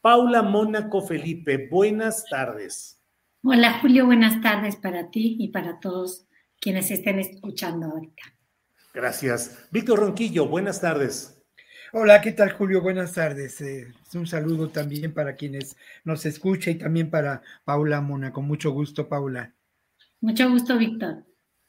Paula Mónaco Felipe, buenas tardes. Hola Julio, buenas tardes para ti y para todos quienes estén escuchando ahorita. Gracias. Víctor Ronquillo, buenas tardes. Hola, ¿qué tal Julio? Buenas tardes. Eh, un saludo también para quienes nos escuchan y también para Paula Mónaco. Mucho gusto, Paula. Mucho gusto, Víctor.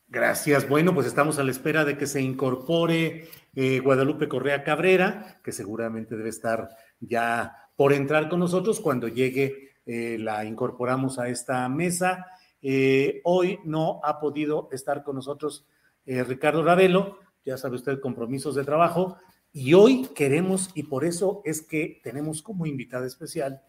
Gracias. Bueno, pues estamos a la espera de que se incorpore eh, Guadalupe Correa Cabrera, que seguramente debe estar ya por entrar con nosotros. Cuando llegue, eh, la incorporamos a esta mesa. Eh, hoy no ha podido estar con nosotros eh, Ricardo Ravelo, ya sabe usted, compromisos de trabajo. Y hoy queremos, y por eso es que tenemos como invitada especial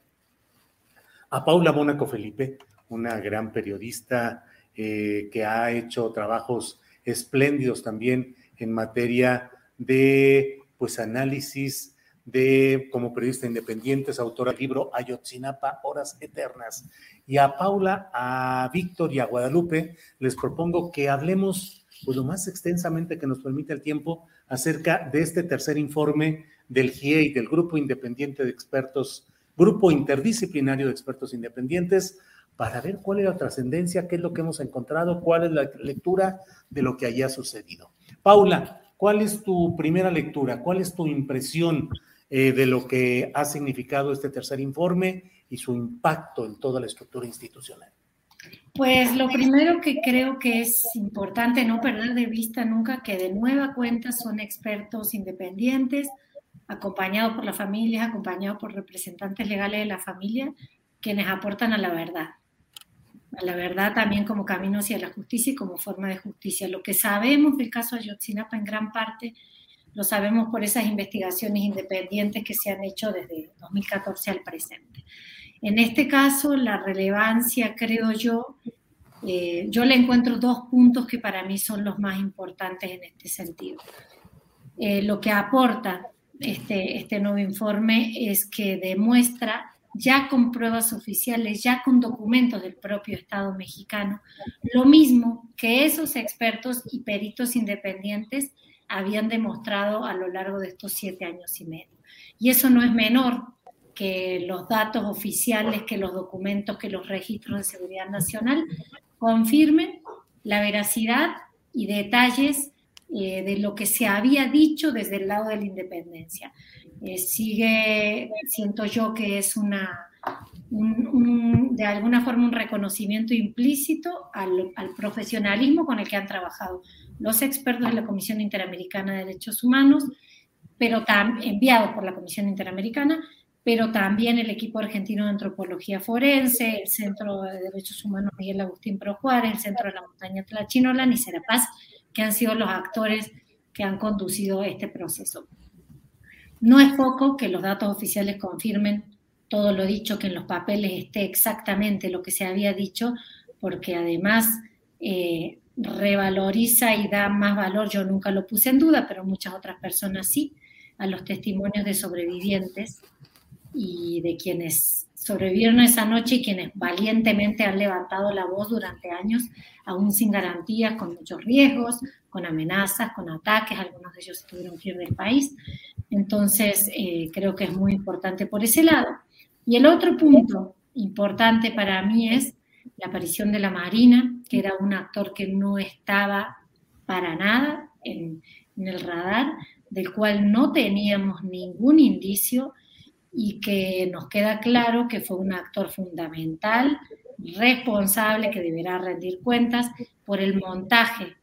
a Paula Mónaco Felipe, una gran periodista que ha hecho trabajos espléndidos también en materia de pues análisis de como periodista independiente, es autora del libro Ayotzinapa, Horas Eternas. Y a Paula, a Víctor y a Guadalupe les propongo que hablemos pues lo más extensamente que nos permite el tiempo acerca de este tercer informe del GIEI, del Grupo Independiente de Expertos, Grupo Interdisciplinario de Expertos Independientes, para ver cuál es la trascendencia, qué es lo que hemos encontrado, cuál es la lectura de lo que haya sucedido. Paula, ¿cuál es tu primera lectura? ¿Cuál es tu impresión eh, de lo que ha significado este tercer informe y su impacto en toda la estructura institucional? Pues lo primero que creo que es importante no perder de vista nunca que de nueva cuenta son expertos independientes, acompañados por las familias, acompañados por representantes legales de la familia, quienes aportan a la verdad a la verdad también como camino hacia la justicia y como forma de justicia. Lo que sabemos del caso Ayotzinapa en gran parte lo sabemos por esas investigaciones independientes que se han hecho desde 2014 al presente. En este caso, la relevancia, creo yo, eh, yo le encuentro dos puntos que para mí son los más importantes en este sentido. Eh, lo que aporta este, este nuevo informe es que demuestra ya con pruebas oficiales, ya con documentos del propio Estado mexicano, lo mismo que esos expertos y peritos independientes habían demostrado a lo largo de estos siete años y medio. Y eso no es menor que los datos oficiales, que los documentos, que los registros de seguridad nacional confirmen la veracidad y detalles eh, de lo que se había dicho desde el lado de la independencia. Eh, sigue, siento yo que es una, de alguna forma un reconocimiento implícito al, al, profesionalismo con el que han trabajado los expertos de la Comisión Interamericana de Derechos Humanos, pero enviados por la Comisión Interamericana, pero también el equipo argentino de antropología forense, el Centro de Derechos Humanos Miguel Agustín Pro Juárez, el Centro de la Montaña Tlachinolan y Serapaz, que han sido los actores que han conducido este proceso. No es poco que los datos oficiales confirmen todo lo dicho, que en los papeles esté exactamente lo que se había dicho, porque además eh, revaloriza y da más valor, yo nunca lo puse en duda, pero muchas otras personas sí, a los testimonios de sobrevivientes y de quienes sobrevivieron esa noche y quienes valientemente han levantado la voz durante años, aún sin garantías, con muchos riesgos, con amenazas, con ataques, algunos de ellos tuvieron que ir del país. Entonces, eh, creo que es muy importante por ese lado. Y el otro punto importante para mí es la aparición de la Marina, que era un actor que no estaba para nada en, el radar, del cual no teníamos ningún indicio y que nos queda claro que fue un actor fundamental, responsable, que deberá rendir cuentas por el montaje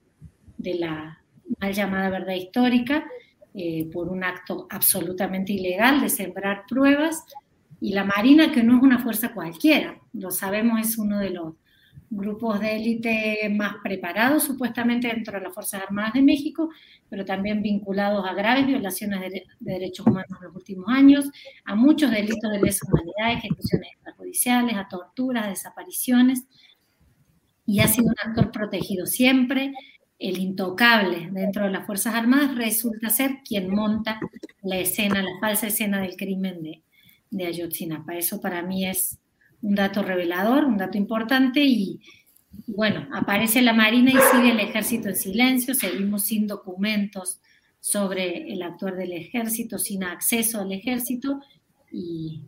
de la mal llamada verdad histórica, eh, por un acto absolutamente ilegal de sembrar pruebas, y la Marina, que no es una fuerza cualquiera, lo sabemos, es uno de los grupos de élite más preparados supuestamente dentro de las Fuerzas Armadas de México, pero también vinculados a graves violaciones de, derechos humanos en los últimos años, a muchos delitos de lesa humanidad, ejecuciones extrajudiciales, a torturas, desapariciones, y ha sido un actor protegido siempre. El intocable dentro de las Fuerzas Armadas resulta ser quien monta la escena, la falsa escena del crimen de, de Ayotzinapa. Eso para mí es un dato revelador, un dato importante y, bueno, aparece la Marina y sigue el ejército en silencio, seguimos sin documentos sobre el actuar del ejército, sin acceso al ejército y,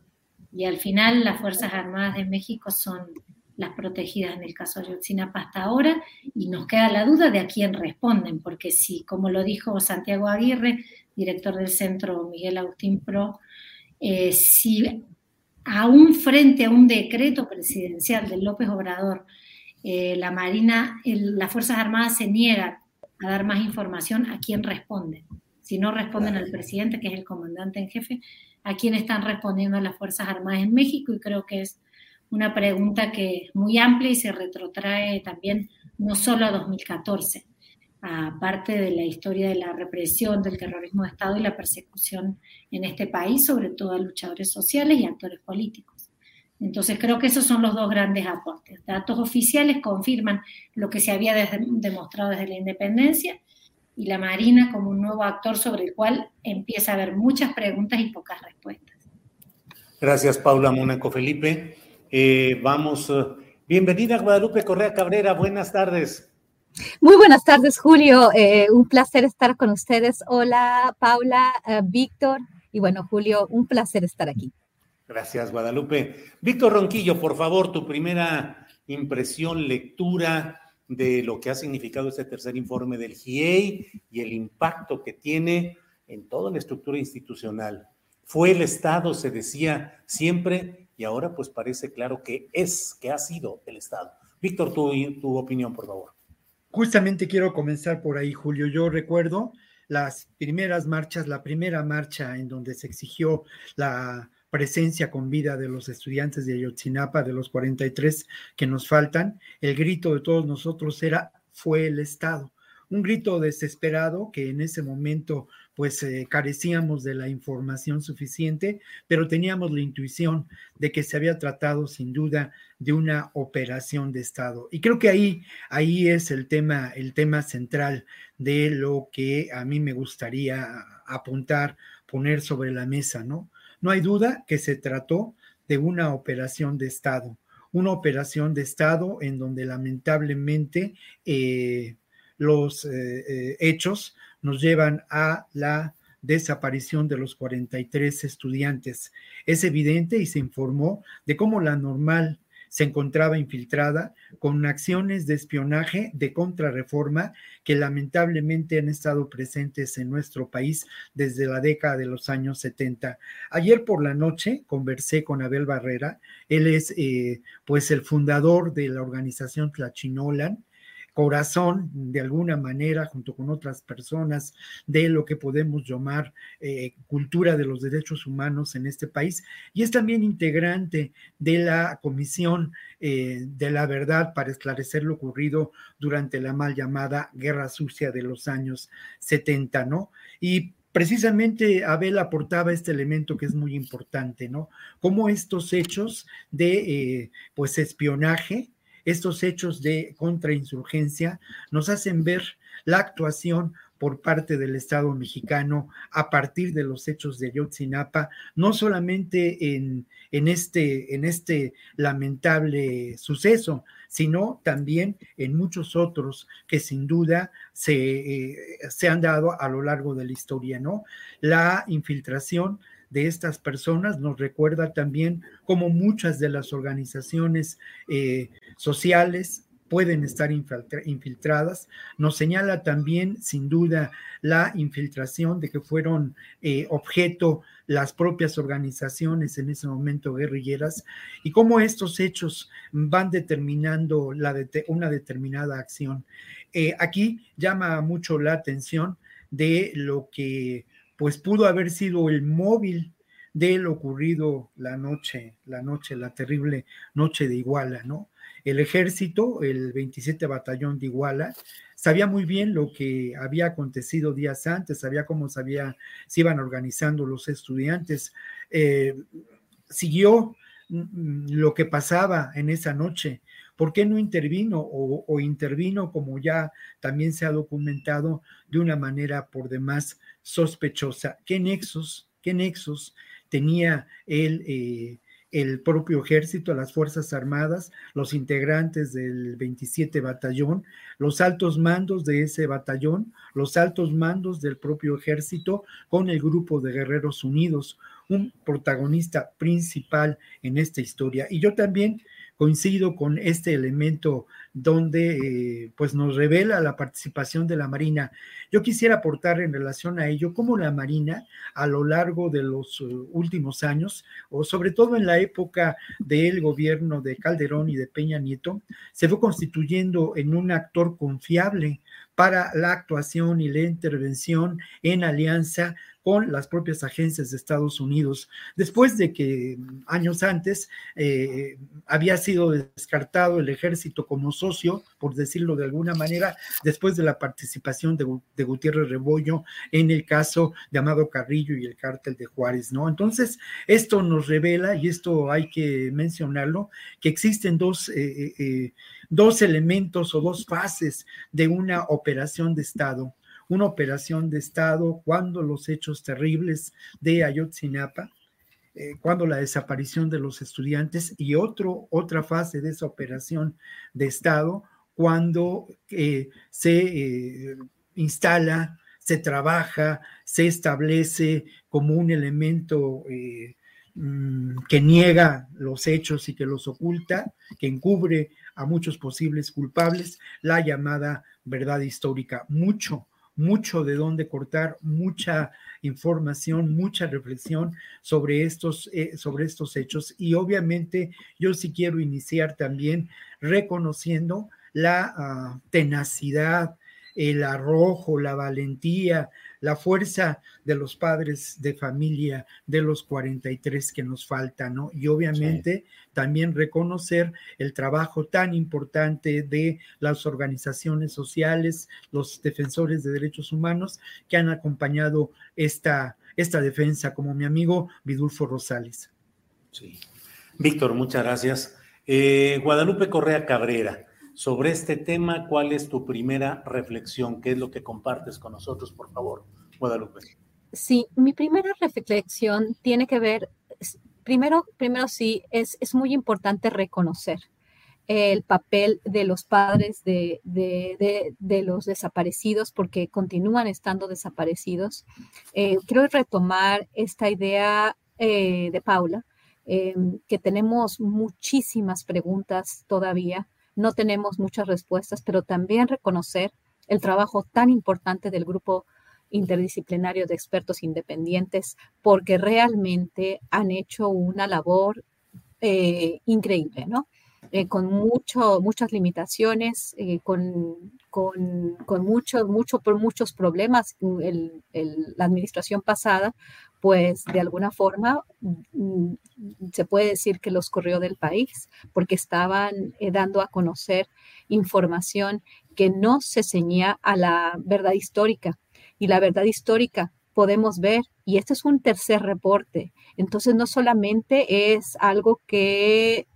al final las Fuerzas Armadas de México son las protegidas en el caso Ayotzinapa hasta ahora y nos queda la duda de a quién responden, porque si, como lo dijo Santiago Aguirre, director del centro Miguel Agustín Pro, eh, si aún frente a un decreto presidencial de López Obrador, eh, la Marina, las Fuerzas Armadas se niegan a dar más información a quién responden. Si no responden al presidente, que es el comandante en jefe, a quién están respondiendo las Fuerzas Armadas en México y creo que es una pregunta que es muy amplia y se retrotrae también no solo a 2014, aparte de la historia de la represión, del terrorismo de Estado y la persecución en este país, sobre todo a luchadores sociales y actores políticos. Entonces creo que esos son los dos grandes aportes. Datos oficiales confirman lo que se había demostrado desde la independencia y la Marina como un nuevo actor sobre el cual empieza a haber muchas preguntas y pocas respuestas. Gracias, Paula Mónaco Felipe. Eh, vamos, eh, bienvenida Guadalupe Correa Cabrera, buenas tardes. Muy buenas tardes, Julio. Eh, un placer estar con ustedes. Hola, Paula, eh, Víctor. Y bueno, Julio, un placer estar aquí. Gracias, Guadalupe. Víctor Ronquillo, por favor, tu primera impresión, lectura de lo que ha significado este tercer informe del GIEI y el impacto que tiene en toda la estructura institucional. Fue el Estado, se decía siempre, y ahora pues parece claro que es, que ha sido el Estado. Víctor, tu, tu opinión, por favor. Justamente quiero comenzar por ahí, Julio. Yo recuerdo las primeras marchas, la primera marcha en donde se exigió la presencia con vida de los estudiantes de Ayotzinapa, de los 43 que nos faltan, el grito de todos nosotros era, fue el Estado. Un grito desesperado que en ese momento pues eh, carecíamos de la información suficiente, pero teníamos la intuición de que se había tratado sin duda de una operación de Estado. Y creo que ahí, ahí es el tema, el tema central de lo que a mí me gustaría apuntar, poner sobre la mesa, ¿no? No hay duda que se trató de una operación de Estado, una operación de Estado en donde lamentablemente eh, los eh, hechos nos llevan a la desaparición de los 43 estudiantes. Es evidente y se informó de cómo la normal se encontraba infiltrada con acciones de espionaje de contrarreforma que lamentablemente han estado presentes en nuestro país desde la década de los años 70. Ayer por la noche conversé con Abel Barrera, él es eh, pues el fundador de la organización Tlachinolan, corazón, de alguna manera, junto con otras personas, de lo que podemos llamar eh, cultura de los derechos humanos en este país, y es también integrante de la Comisión eh, de la Verdad para esclarecer lo ocurrido durante la mal llamada Guerra Sucia de los años 70, ¿no? Y precisamente Abel aportaba este elemento que es muy importante, ¿no? Cómo estos hechos de, eh, pues, espionaje, estos hechos de contrainsurgencia nos hacen ver la actuación por parte del Estado mexicano a partir de los hechos de Ayotzinapa, no solamente en, en, este, en este lamentable suceso, sino también en muchos otros que sin duda se, eh, se han dado a lo largo de la historia, ¿no? La infiltración de estas personas nos recuerda también cómo muchas de las organizaciones eh, sociales pueden estar infiltradas. Nos señala también, sin duda, la infiltración de que fueron eh, objeto las propias organizaciones en ese momento guerrilleras y cómo estos hechos van determinando la una determinada acción. Eh, aquí llama mucho la atención de lo que pues pudo haber sido el móvil de lo ocurrido la noche, la noche, la terrible noche de Iguala, ¿no? El ejército, el 27 batallón de Iguala, sabía muy bien lo que había acontecido días antes, sabía cómo sabía, se iban organizando los estudiantes, eh, siguió mm, lo que pasaba en esa noche. ¿Por qué no intervino o, intervino, como ya también se ha documentado, de una manera por demás sospechosa? ¿Qué nexos, qué nexos tenía el, eh, el propio ejército, las Fuerzas Armadas, los integrantes del 27 batallón, los altos mandos de ese batallón, los altos mandos del propio ejército con el grupo de Guerreros Unidos, un protagonista principal en esta historia. Y yo también coincido con este elemento donde eh, pues nos revela la participación de la Marina. Yo quisiera aportar en relación a ello cómo la Marina a lo largo de los uh, últimos años, o sobre todo en la época del gobierno de Calderón y de Peña Nieto, se fue constituyendo en un actor confiable para la actuación y la intervención en alianza con las propias agencias de Estados Unidos, después de que mm, años antes eh, había sido descartado el ejército como socio, por decirlo de alguna manera, después de la participación de, de Gutiérrez Rebollo en el caso de Amado Carrillo y el cártel de Juárez, ¿no? Entonces, esto nos revela, y esto hay que mencionarlo, que existen dos, eh, eh, dos elementos o dos fases de una operación de Estado una operación de Estado cuando los hechos terribles de Ayotzinapa, eh, cuando la desaparición de los estudiantes y otro, otra fase de esa operación de Estado cuando eh, se eh, instala, se trabaja, se establece como un elemento mm, que niega los hechos y que los oculta, que encubre a muchos posibles culpables, la llamada verdad histórica. Mucho mucho de dónde cortar, mucha información, mucha reflexión sobre estos, eh, sobre estos hechos. Y obviamente yo sí quiero iniciar también reconociendo la ah, tenacidad, el arrojo, la valentía, la fuerza de los padres de familia de los 43 que nos faltan, ¿no? Y obviamente también reconocer el trabajo tan importante de las organizaciones sociales, los defensores de derechos humanos que han acompañado esta, esta defensa, como mi amigo Vidulfo Rosales. Sí. Víctor, muchas gracias. Eh, Guadalupe Correa Cabrera sobre este tema, ¿cuál es tu primera reflexión? ¿Qué es lo que compartes con nosotros, por favor, Guadalupe? Sí, mi primera reflexión tiene que ver, primero, primero sí, es, es muy importante reconocer el papel de los padres de, de, de, los desaparecidos porque continúan estando desaparecidos. Eh, quiero retomar esta idea eh, de Paula, eh, que tenemos muchísimas preguntas todavía no tenemos muchas respuestas, pero también reconocer el trabajo tan importante del grupo interdisciplinario de expertos independientes, porque realmente han hecho una labor eh, increíble, ¿no? Eh, con mucho, muchas limitaciones, eh, con, con, con mucho, mucho, por muchos problemas. la administración pasada pues de alguna forma mm, se puede decir que los corrió del país porque estaban eh, dando a conocer información que no se ceñía a la verdad histórica. Y la verdad histórica podemos ver, y este es un tercer reporte, entonces no solamente es algo que,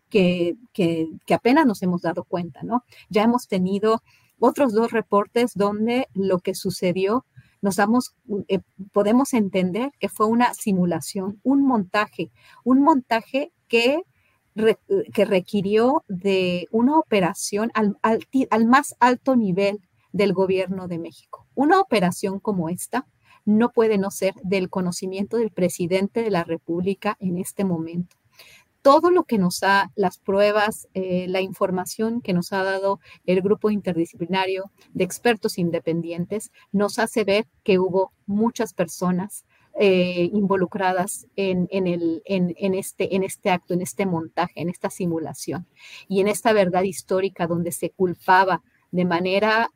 que, apenas nos hemos dado cuenta, ¿no? Ya hemos tenido otros dos reportes donde lo que sucedió nos damos, eh, podemos entender que fue una simulación, un montaje, un montaje que, que requirió de una operación al, al más alto nivel del gobierno de México. Una operación como esta no puede no ser del conocimiento del presidente de la República en este momento todo lo que nos ha, las pruebas, eh, la información que nos ha dado el grupo interdisciplinario de expertos independientes, nos hace ver que hubo muchas personas eh, involucradas este, en este acto, en este montaje, en esta simulación y en esta verdad histórica donde se culpaba de manera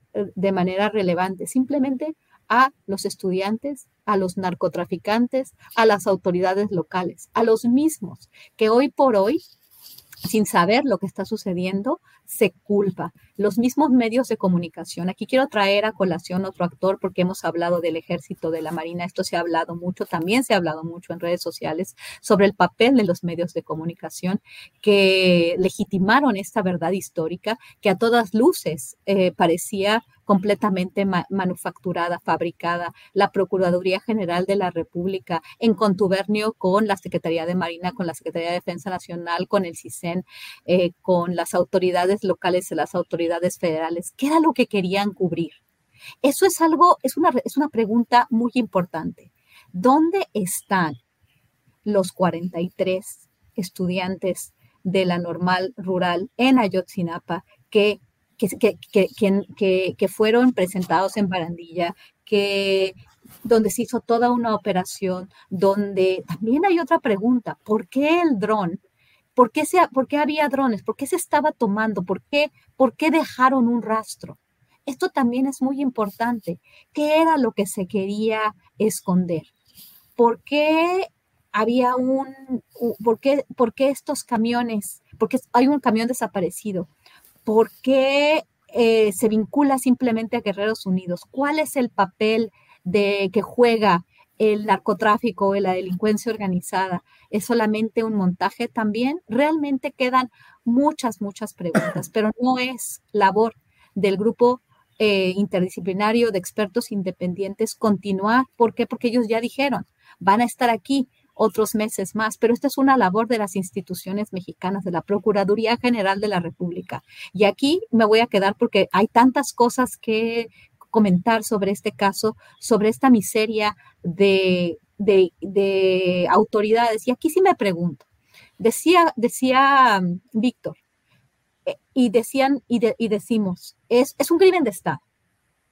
relevante simplemente a los estudiantes, a los narcotraficantes, a las autoridades locales, a los mismos que hoy por hoy, sin saber lo que está sucediendo, se culpa. Los mismos medios de comunicación. Aquí quiero traer a colación otro actor porque hemos hablado del ejército, de la marina. Esto se ha hablado mucho, también se ha hablado mucho en redes sociales sobre el papel de los medios de comunicación que legitimaron esta verdad histórica que a todas luces eh, parecía completamente manufacturada, fabricada, la Procuraduría General de la República en contubernio con la Secretaría de Marina, con la Secretaría de Defensa Nacional, con el CISEN, eh, con las autoridades locales y las autoridades federales. ¿Qué era lo que querían cubrir? Eso es algo, es una, es una pregunta muy importante. ¿Dónde están los 43 estudiantes de la normal rural en Ayotzinapa que que, que, fueron presentados en barandilla, que donde se hizo toda una operación, donde también hay otra pregunta, ¿por qué el dron? ¿Por qué, se, ¿Por qué había drones? ¿Por qué se estaba tomando? ¿Por qué, ¿Por qué dejaron un rastro? Esto también es muy importante. ¿Qué era lo que se quería esconder? ¿Por qué había un, por qué, por qué estos camiones? Porque hay un camión desaparecido. ¿Por qué eh, se vincula simplemente a Guerreros Unidos? ¿Cuál es el papel de que juega el narcotráfico la delincuencia organizada? ¿Es solamente un montaje también? Realmente quedan muchas, muchas preguntas, pero no es labor del grupo eh, interdisciplinario de expertos independientes continuar. ¿Por qué? Porque ellos ya dijeron, van a estar aquí otros meses más, pero esta es una labor de las instituciones mexicanas, de la Procuraduría General de la República. Y aquí me voy a quedar porque hay tantas cosas que comentar sobre este caso, sobre esta miseria de, de, autoridades. Y aquí sí me pregunto, decía, decía um, Víctor, eh, y decían y decimos, es, es un crimen de Estado.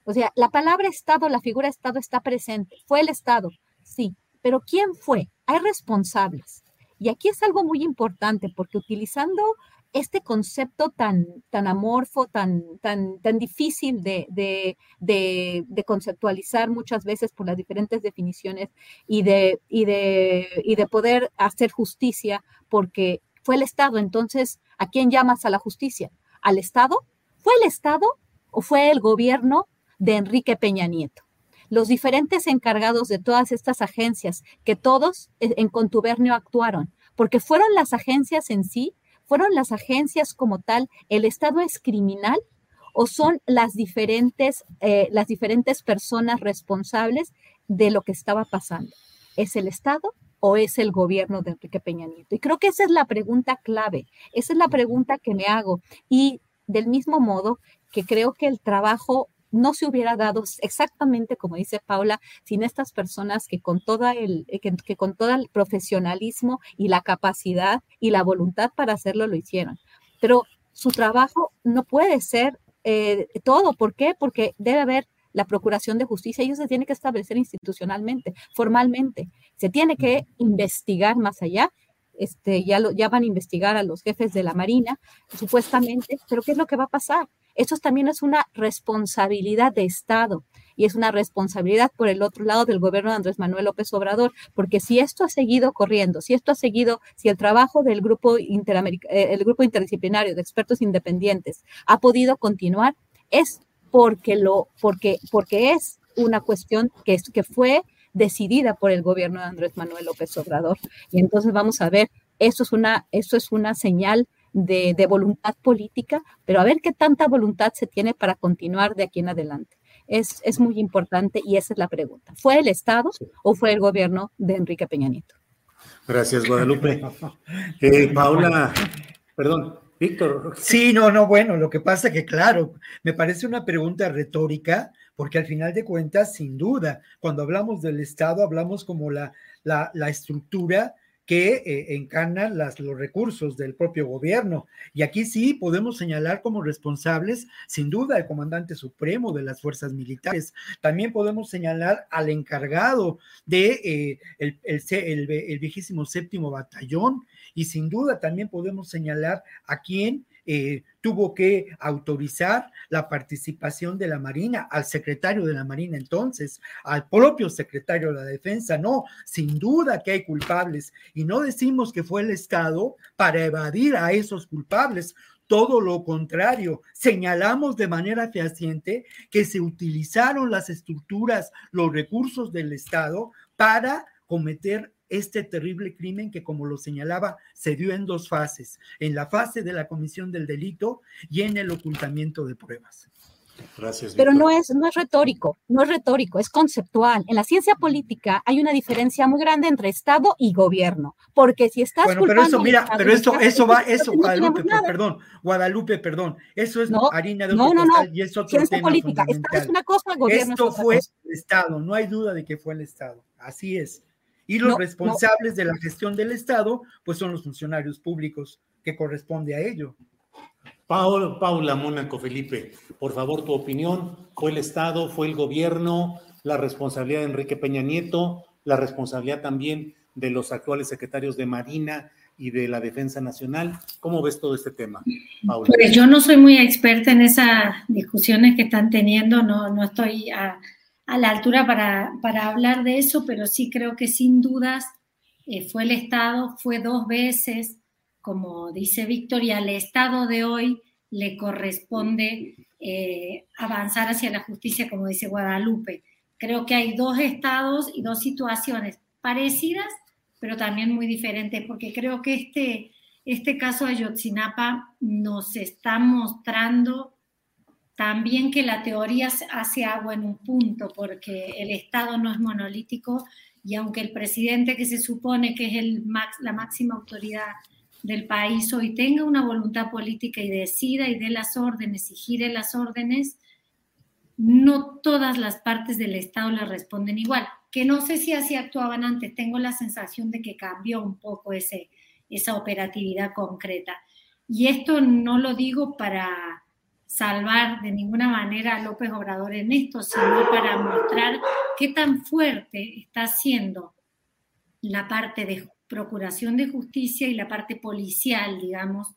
O sea, la palabra Estado, la figura Estado está presente. Fue el Estado, sí, pero ¿quién fue? Hay responsables. Y aquí es algo muy importante porque utilizando este concepto tan, tan amorfo, tan, tan, tan difícil de, de, conceptualizar muchas veces por las diferentes definiciones y de, y, de, y de poder hacer justicia, porque fue el Estado. Entonces, ¿a quién llamas a la justicia? ¿Al Estado? ¿Fue el Estado o fue el gobierno de Enrique Peña Nieto? los diferentes encargados de todas estas agencias, que todos eh, en contubernio actuaron, porque fueron las agencias en sí, fueron las agencias como tal, el Estado es criminal o son las diferentes, eh, las diferentes personas responsables de lo que estaba pasando. ¿Es el Estado o es el gobierno de Enrique Peña Nieto? Y creo que esa es la pregunta clave, esa es la pregunta que me hago. Y del mismo modo que creo que el trabajo no se hubiera dado exactamente como dice Paula, sin estas personas que con, toda el, eh, que, con todo el profesionalismo y la capacidad y la voluntad para hacerlo lo hicieron. Pero su trabajo no puede ser eh, todo. ¿Por qué? Porque debe haber la Procuración de Justicia, ellos se tiene que establecer institucionalmente, formalmente. Se tiene que investigar más allá. Este, ya, lo, ya van a investigar a los jefes de la Marina, supuestamente, pero ¿qué es lo que va a pasar? Esto también es una responsabilidad de Estado y es una responsabilidad por el otro lado del gobierno de Andrés Manuel López Obrador, porque si esto ha seguido corriendo, si esto ha seguido, si el trabajo del grupo, eh, el grupo interdisciplinario de expertos independientes ha podido continuar, es porque, lo, porque, porque es una cuestión que, es, que fue decidida por el gobierno de Andrés Manuel López Obrador. Y entonces vamos a ver, esto es una, esto es una señal de, voluntad política, pero a ver qué tanta voluntad se tiene para continuar de aquí en adelante. es, es muy importante y esa es la pregunta. ¿Fue el Estado o fue el gobierno de Enrique Peña Nieto? Gracias, Guadalupe. Eh, Paula, perdón, Víctor. Sí, no, no, bueno, lo que pasa que, claro, me parece una pregunta retórica, porque al final de cuentas, sin duda, cuando hablamos del Estado, hablamos como la, la, la estructura que eh, las, los recursos del propio gobierno. Y aquí sí podemos señalar como responsables, sin duda, al comandante supremo de las fuerzas militares. También podemos señalar al encargado de eh, el, el, el, vigésimo séptimo batallón. Y sin duda también podemos señalar a quien eh, tuvo que autorizar la participación de la Marina, al secretario de la Marina entonces, al propio secretario de la Defensa. No, sin duda que hay culpables y no decimos que fue el Estado para evadir a esos culpables. Todo lo contrario, señalamos de manera fehaciente que se utilizaron las estructuras, los recursos del Estado para cometer este terrible crimen que, como lo señalaba, se dio en dos fases, en la fase de la comisión del delito y en el ocultamiento de pruebas. Gracias. Pero no es, no es retórico, no es retórico, es conceptual. En la ciencia política hay una diferencia muy grande entre Estado y gobierno, porque si estás bueno, pero eso, mira, pero eso, eso va, eso, Guadalupe, perdón, Guadalupe, perdón, eso es harina de otro no, no, no. y es otro ciencia tema política, fundamental. es una cosa, gobierno Esto es otra fue cosa. el Estado, no hay duda de que fue el Estado, así es. Y los No, responsables de la gestión del Estado, pues son los funcionarios públicos que corresponde a ello. Paula, Paula Mónaco Felipe, por favor, tu opinión. ¿Fue el Estado, fue el gobierno, la responsabilidad de Enrique Peña Nieto, la responsabilidad también de los actuales secretarios de Marina y de la Defensa Nacional? ¿Cómo ves todo este tema, Paula? Pues yo no soy muy experta en esas discusiones que están teniendo, no, no estoy a, a la altura para, para, hablar de eso, pero sí creo que sin dudas eh, fue el Estado, fue dos veces, como dice Víctor, y al Estado de hoy le corresponde eh, avanzar hacia la justicia, como dice Guadalupe. Creo que hay dos estados y dos situaciones parecidas, pero también muy diferentes, porque creo que este, este caso de Ayotzinapa nos está mostrando también que la teoría hace agua en un punto, porque el Estado no es monolítico y aunque el presidente que se supone que es el max, la máxima autoridad del país hoy tenga una voluntad política y decida y dé las órdenes y gire las órdenes, no todas las partes del Estado le responden igual. Que no sé si así actuaban antes, tengo la sensación de que cambió un poco ese, esa operatividad concreta. Y esto no lo digo para salvar de ninguna manera a López Obrador en esto, sino para mostrar qué tan fuerte está siendo la parte de procuración de justicia y la parte policial, digamos,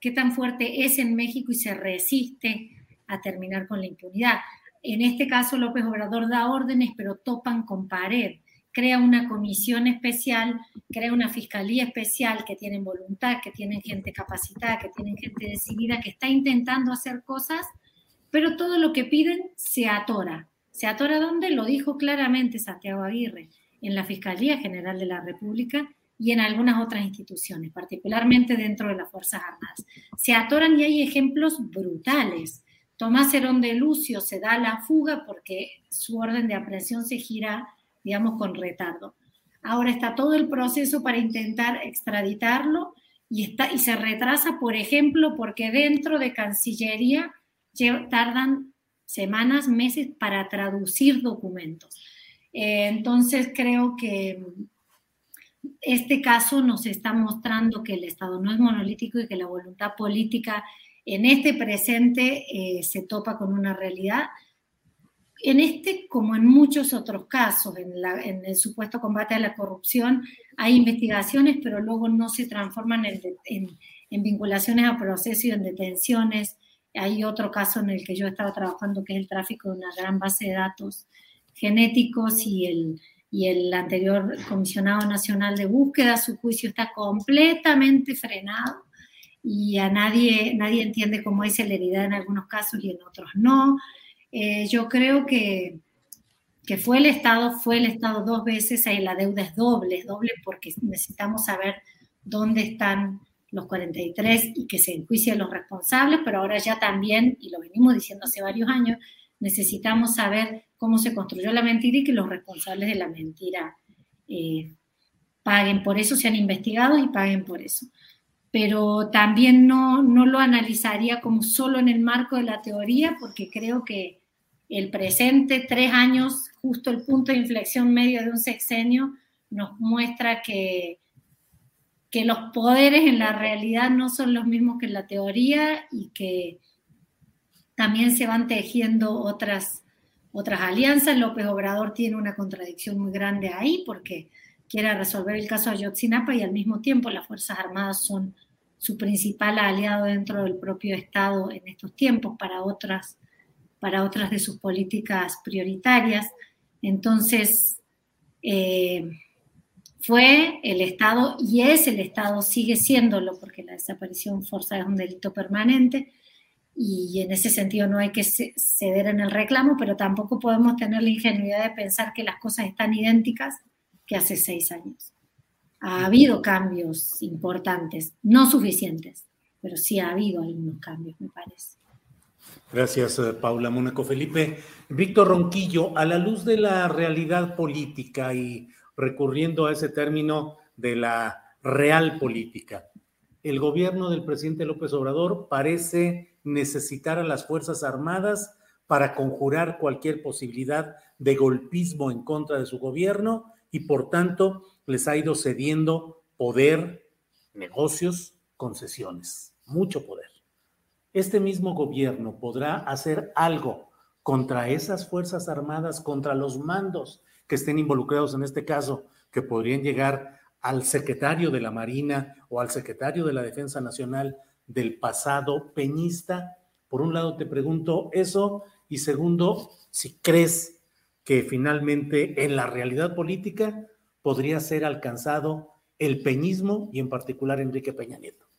qué tan fuerte es en México y se resiste a terminar con la impunidad. En este caso, López Obrador da órdenes, pero topan con pared. Crea una comisión especial, crea una fiscalía especial que tienen voluntad, que tienen gente capacitada, que tienen gente decidida, que está intentando hacer cosas, pero todo lo que piden se atora. ¿Se atora dónde? Lo dijo claramente Santiago Aguirre, en la Fiscalía General de la República y en algunas otras instituciones, particularmente dentro de las Fuerzas Armadas. Se atoran y hay ejemplos brutales. Tomás Herón de Lucio se da la fuga porque su orden de aprehensión se gira, digamos, con retardo. Ahora está todo el proceso para intentar extraditarlo y, está, y se retrasa, por ejemplo, porque dentro de Cancillería tardan semanas, meses para traducir documentos. Eh, entonces creo que este caso nos está mostrando que el Estado no es monolítico y que la voluntad política en este presente eh, se topa con una realidad. En este, como en muchos otros casos, en, la, el supuesto combate a la corrupción, hay investigaciones, pero luego no se transforman en vinculaciones a proceso y en detenciones. Hay otro caso en el que yo estaba trabajando, que es el tráfico de una gran base de datos genéticos y el, y el anterior comisionado nacional de búsqueda, su juicio está completamente frenado y a nadie, nadie entiende cómo hay celeridad en algunos casos y en otros no. Eh, yo creo que, que fue el Estado, fue el Estado dos veces, ahí la deuda es doble, es doble porque necesitamos saber dónde están los 43 y que se enjuicien los responsables, pero ahora ya también, y lo venimos diciendo hace varios años, necesitamos saber cómo se construyó la mentira y que los responsables de la mentira eh, paguen por eso, sean investigados y paguen por eso. Pero también no, no lo analizaría como solo en el marco de la teoría, porque creo que el presente, tres años, justo el punto de inflexión medio de un sexenio, nos muestra que, que los poderes en la realidad no son los mismos que en la teoría y que también se van tejiendo otras, otras alianzas. López Obrador tiene una contradicción muy grande ahí porque quiere resolver el caso Ayotzinapa y al mismo tiempo las Fuerzas Armadas son su principal aliado dentro del propio Estado en estos tiempos para otras, para otras de sus políticas prioritarias. Entonces, eh, fue el Estado y es el Estado, sigue siéndolo, porque la desaparición forzada es un delito permanente y en ese sentido no hay que ceder en el reclamo, pero tampoco podemos tener la ingenuidad de pensar que las cosas están idénticas que hace seis años. Ha habido cambios importantes, no suficientes, pero sí ha habido algunos cambios, me parece. Gracias, eh, Paula Mónaco Felipe. Víctor Ronquillo, a la luz de la realidad política y recurriendo a ese término de la real política. El gobierno del presidente López Obrador parece necesitar a las Fuerzas Armadas para conjurar cualquier posibilidad de golpismo en contra de su gobierno y por tanto les ha ido cediendo poder, negocios, concesiones, mucho poder. Este mismo gobierno podrá hacer algo contra esas Fuerzas Armadas, contra los mandos que estén involucrados en este caso, que podrían llegar al secretario de la Marina o al secretario de la Defensa Nacional del pasado peñista. Por un lado te pregunto eso y segundo, si crees que finalmente en la realidad política podría ser alcanzado el peñismo y en particular Enrique Peña Nieto.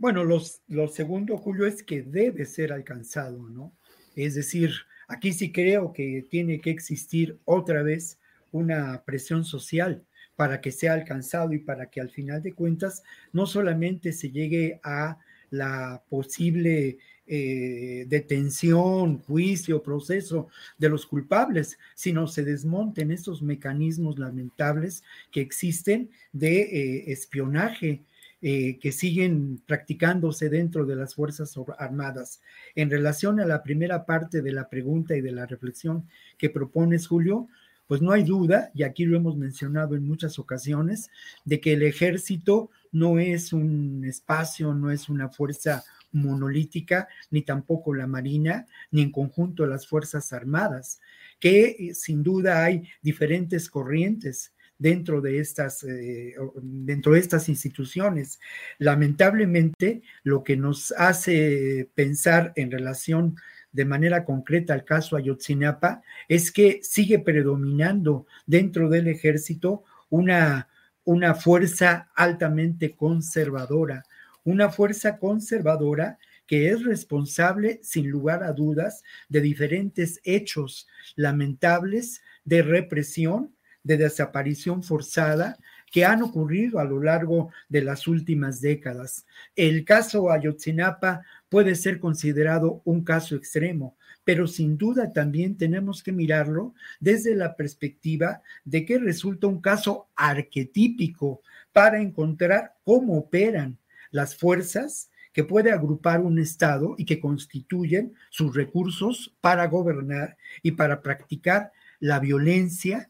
Bueno, los, lo segundo, Julio, es que debe ser alcanzado, ¿no? Es decir, Aquí sí creo que tiene que existir otra vez una presión social para que sea alcanzado y para que al final de cuentas no solamente se llegue a la posible eh, detención, juicio, proceso de los culpables, sino se desmonten esos mecanismos lamentables que existen de eh, espionaje, eh, que siguen practicándose dentro de las Fuerzas Armadas. En relación a la primera parte de la pregunta y de la reflexión que propones, Julio, pues no hay duda, y aquí lo hemos mencionado en muchas ocasiones, de que el ejército no es un espacio, no es una fuerza monolítica, ni tampoco la Marina, ni en conjunto las Fuerzas Armadas, que eh, sin duda hay diferentes corrientes dentro de estas, eh, dentro de estas instituciones. Lamentablemente, lo que nos hace pensar en relación de manera concreta al caso Ayotzinapa es que sigue predominando dentro del ejército una, una fuerza altamente conservadora, una fuerza conservadora que es responsable, sin lugar a dudas, de diferentes hechos lamentables de represión de desaparición forzada que han ocurrido a lo largo de las últimas décadas. El caso Ayotzinapa puede ser considerado un caso extremo, pero sin duda también tenemos que mirarlo desde la perspectiva de que resulta un caso arquetípico para encontrar cómo operan las fuerzas que puede agrupar un Estado y que constituyen sus recursos para gobernar y para practicar la violencia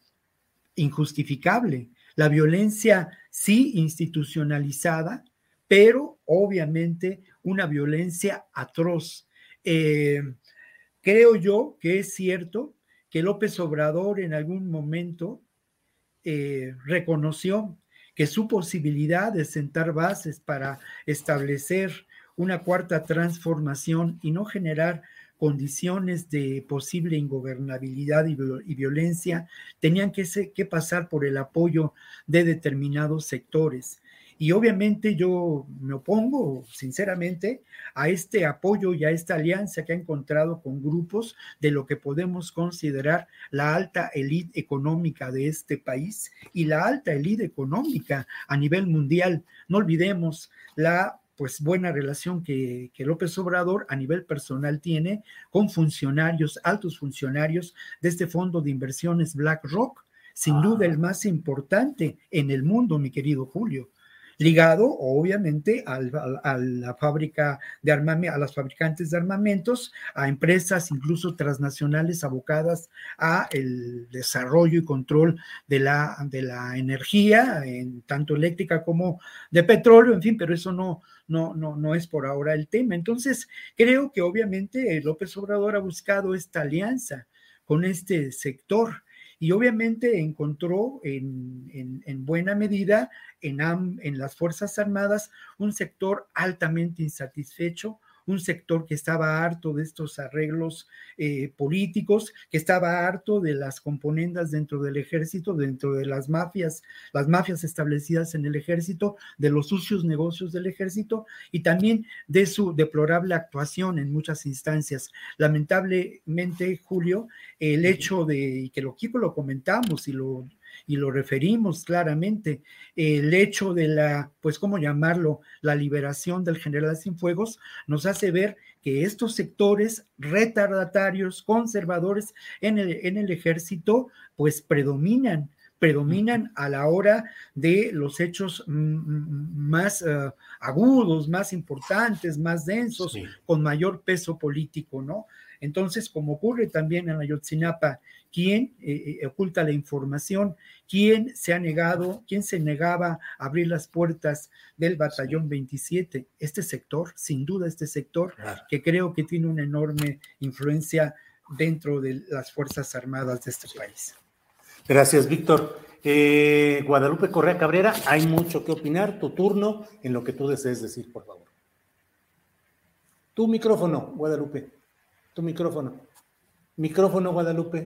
injustificable. La violencia sí institucionalizada, pero obviamente una violencia atroz. Eh, creo yo que es cierto que López Obrador en algún momento eh, reconoció que su posibilidad de sentar bases para establecer una cuarta transformación y no generar condiciones de posible ingobernabilidad y, violencia tenían que, que pasar por el apoyo de determinados sectores. Y obviamente yo me opongo, sinceramente, a este apoyo y a esta alianza que ha encontrado con grupos de lo que podemos considerar la alta élite económica de este país y la alta élite económica a nivel mundial. No olvidemos la pues buena relación que, que, López Obrador a nivel personal tiene con funcionarios, altos funcionarios de este fondo de inversiones BlackRock, sin duda el más importante en el mundo, mi querido Julio ligado obviamente a la fábrica de armamento, a las fabricantes de armamentos, a empresas incluso transnacionales abocadas a el desarrollo y control de la, de la energía, en tanto eléctrica como de petróleo, en fin, pero eso no, no, no, no es por ahora el tema. Entonces, creo que obviamente López Obrador ha buscado esta alianza con este sector y obviamente encontró en, en, buena medida en, en las Fuerzas Armadas un sector altamente insatisfecho, un sector que estaba harto de estos arreglos eh, políticos, que estaba harto de las componendas dentro del ejército, dentro de las mafias, las mafias establecidas en el ejército, de los sucios negocios del ejército y también de su deplorable actuación en muchas instancias. Lamentablemente, Julio, el hecho de, que lo, lo comentamos y lo y lo referimos claramente, el hecho de la, pues, ¿cómo llamarlo?, la liberación del general Cienfuegos, nos hace ver que estos sectores retardatarios, conservadores en el, en el ejército, pues predominan predominan a la hora de los hechos mm, mm, más eh, agudos, más importantes, más densos, con mayor peso político, ¿no? Entonces, como ocurre también en Ayotzinapa, ¿quién eh, eh, oculta la información? ¿Quién se ha negado, quién se negaba a abrir las puertas del batallón 27? Este sector, sin duda este sector, que creo que tiene una enorme influencia dentro de las Fuerzas Armadas de este país. Gracias, Víctor. Eh, Guadalupe Correa Cabrera, hay mucho que opinar. Tu turno en lo que tú desees decir, por favor. Tu micrófono, Guadalupe. Tu micrófono. Micrófono, Guadalupe.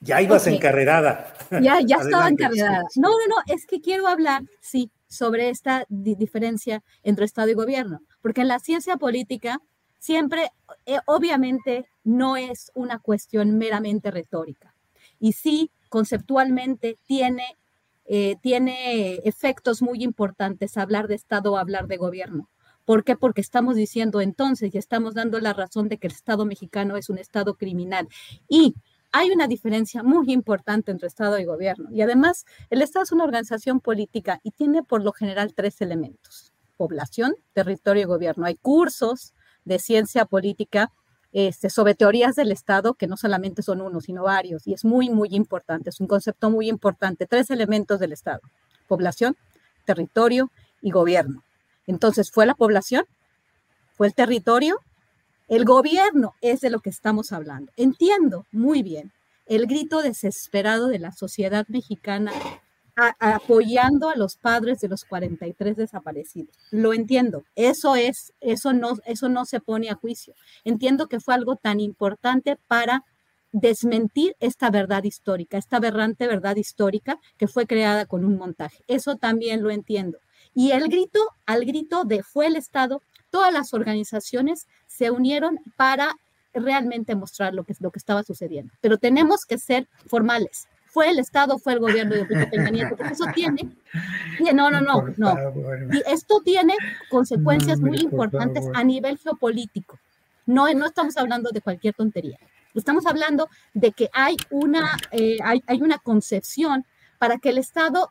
Ya ibas encarrerada. Ya, ya estaba encarrerada. No, no, no, es que quiero hablar, sí, sobre esta diferencia entre Estado y gobierno, porque en la ciencia política siempre, eh, obviamente, no es una cuestión meramente retórica. Y sí, conceptualmente tiene, eh, tiene efectos muy importantes hablar de Estado o hablar de gobierno. ¿Por qué? Porque estamos diciendo entonces y estamos dando la razón de que el Estado mexicano es un Estado criminal. Y hay una diferencia muy importante entre Estado y gobierno. Y además, el Estado es una organización política y tiene por lo general tres elementos, población, territorio y gobierno. Hay cursos de ciencia política este, sobre teorías del Estado, que no solamente son uno, sino varios, y es muy, muy importante, es un concepto muy importante. Tres elementos del Estado, población, territorio y gobierno. Entonces, ¿fue la población? ¿Fue el territorio? El gobierno es de lo que estamos hablando. Entiendo muy bien el grito desesperado de la sociedad mexicana apoyando a los padres de los 43 desaparecidos. Lo entiendo. Eso es, eso no, eso no se pone a juicio. Entiendo que fue algo tan importante para desmentir esta verdad histórica, esta aberrante verdad histórica que fue creada con un montaje. Eso también lo entiendo. Y el grito, al grito de fue el Estado, todas las organizaciones se unieron para realmente mostrar lo que, lo que estaba sucediendo. Pero tenemos que ser formales. Fue el Estado, fue el gobierno de Peña Nieto, porque eso tiene, no, no, no, no. Y esto tiene consecuencias muy importantes a nivel geopolítico. No, no estamos hablando de cualquier tontería. Estamos hablando de que hay una, eh, hay, hay, una concepción para que el Estado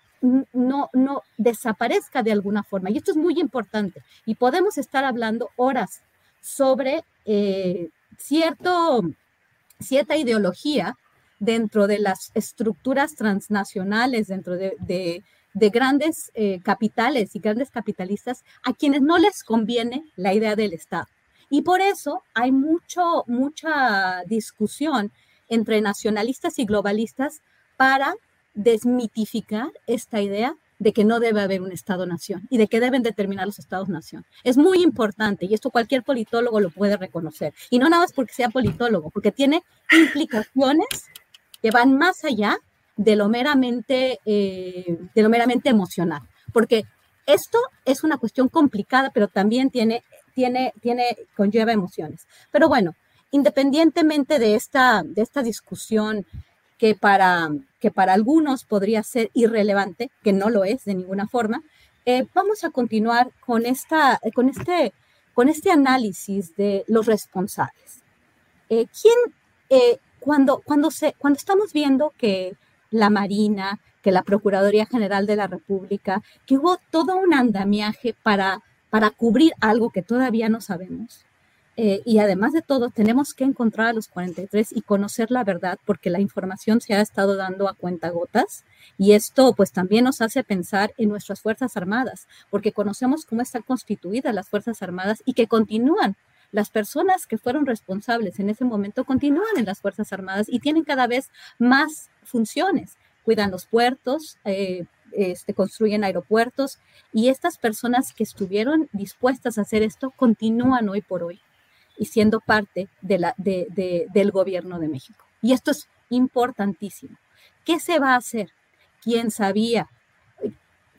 no, no desaparezca de alguna forma. Y esto es muy importante. Y podemos estar hablando horas sobre eh, cierta ideología dentro de las estructuras transnacionales, dentro de, de, grandes eh, capitales y grandes capitalistas, a quienes no les conviene la idea del Estado. Y por eso hay mucho, mucha discusión entre nacionalistas y globalistas para desmitificar esta idea de que no debe haber un Estado-nación y de que deben determinar los Estados-nación. Es muy importante y esto cualquier politólogo lo puede reconocer. Y no nada más porque sea politólogo, porque tiene implicaciones que van más allá de lo meramente, eh, de lo meramente emocional. Porque esto es una cuestión complicada, pero también tiene, tiene, tiene, conlleva emociones. Pero bueno, independientemente de esta, de esta discusión que para, que para algunos podría ser irrelevante, que no lo es de ninguna forma, eh, vamos a continuar con, esta, con, este, con este análisis de los responsables. Eh, ¿Quién, eh, cuando, cuando, se, cuando estamos viendo que la Marina, que la Procuraduría General de la República, que hubo todo un andamiaje para, para cubrir algo que todavía no sabemos, eh, y además de todo, tenemos que encontrar a los 43 y conocer la verdad porque la información se ha estado dando a cuentagotas y esto pues también nos hace pensar en nuestras Fuerzas Armadas porque conocemos cómo están constituidas las Fuerzas Armadas y que continúan. Las personas que fueron responsables en ese momento continúan en las Fuerzas Armadas y tienen cada vez más funciones. Cuidan los puertos, eh, este, construyen aeropuertos y estas personas que estuvieron dispuestas a hacer esto continúan hoy por hoy y siendo parte de la, de, del gobierno de México. Y esto es importantísimo. ¿Qué se va a hacer? ¿Quién sabía?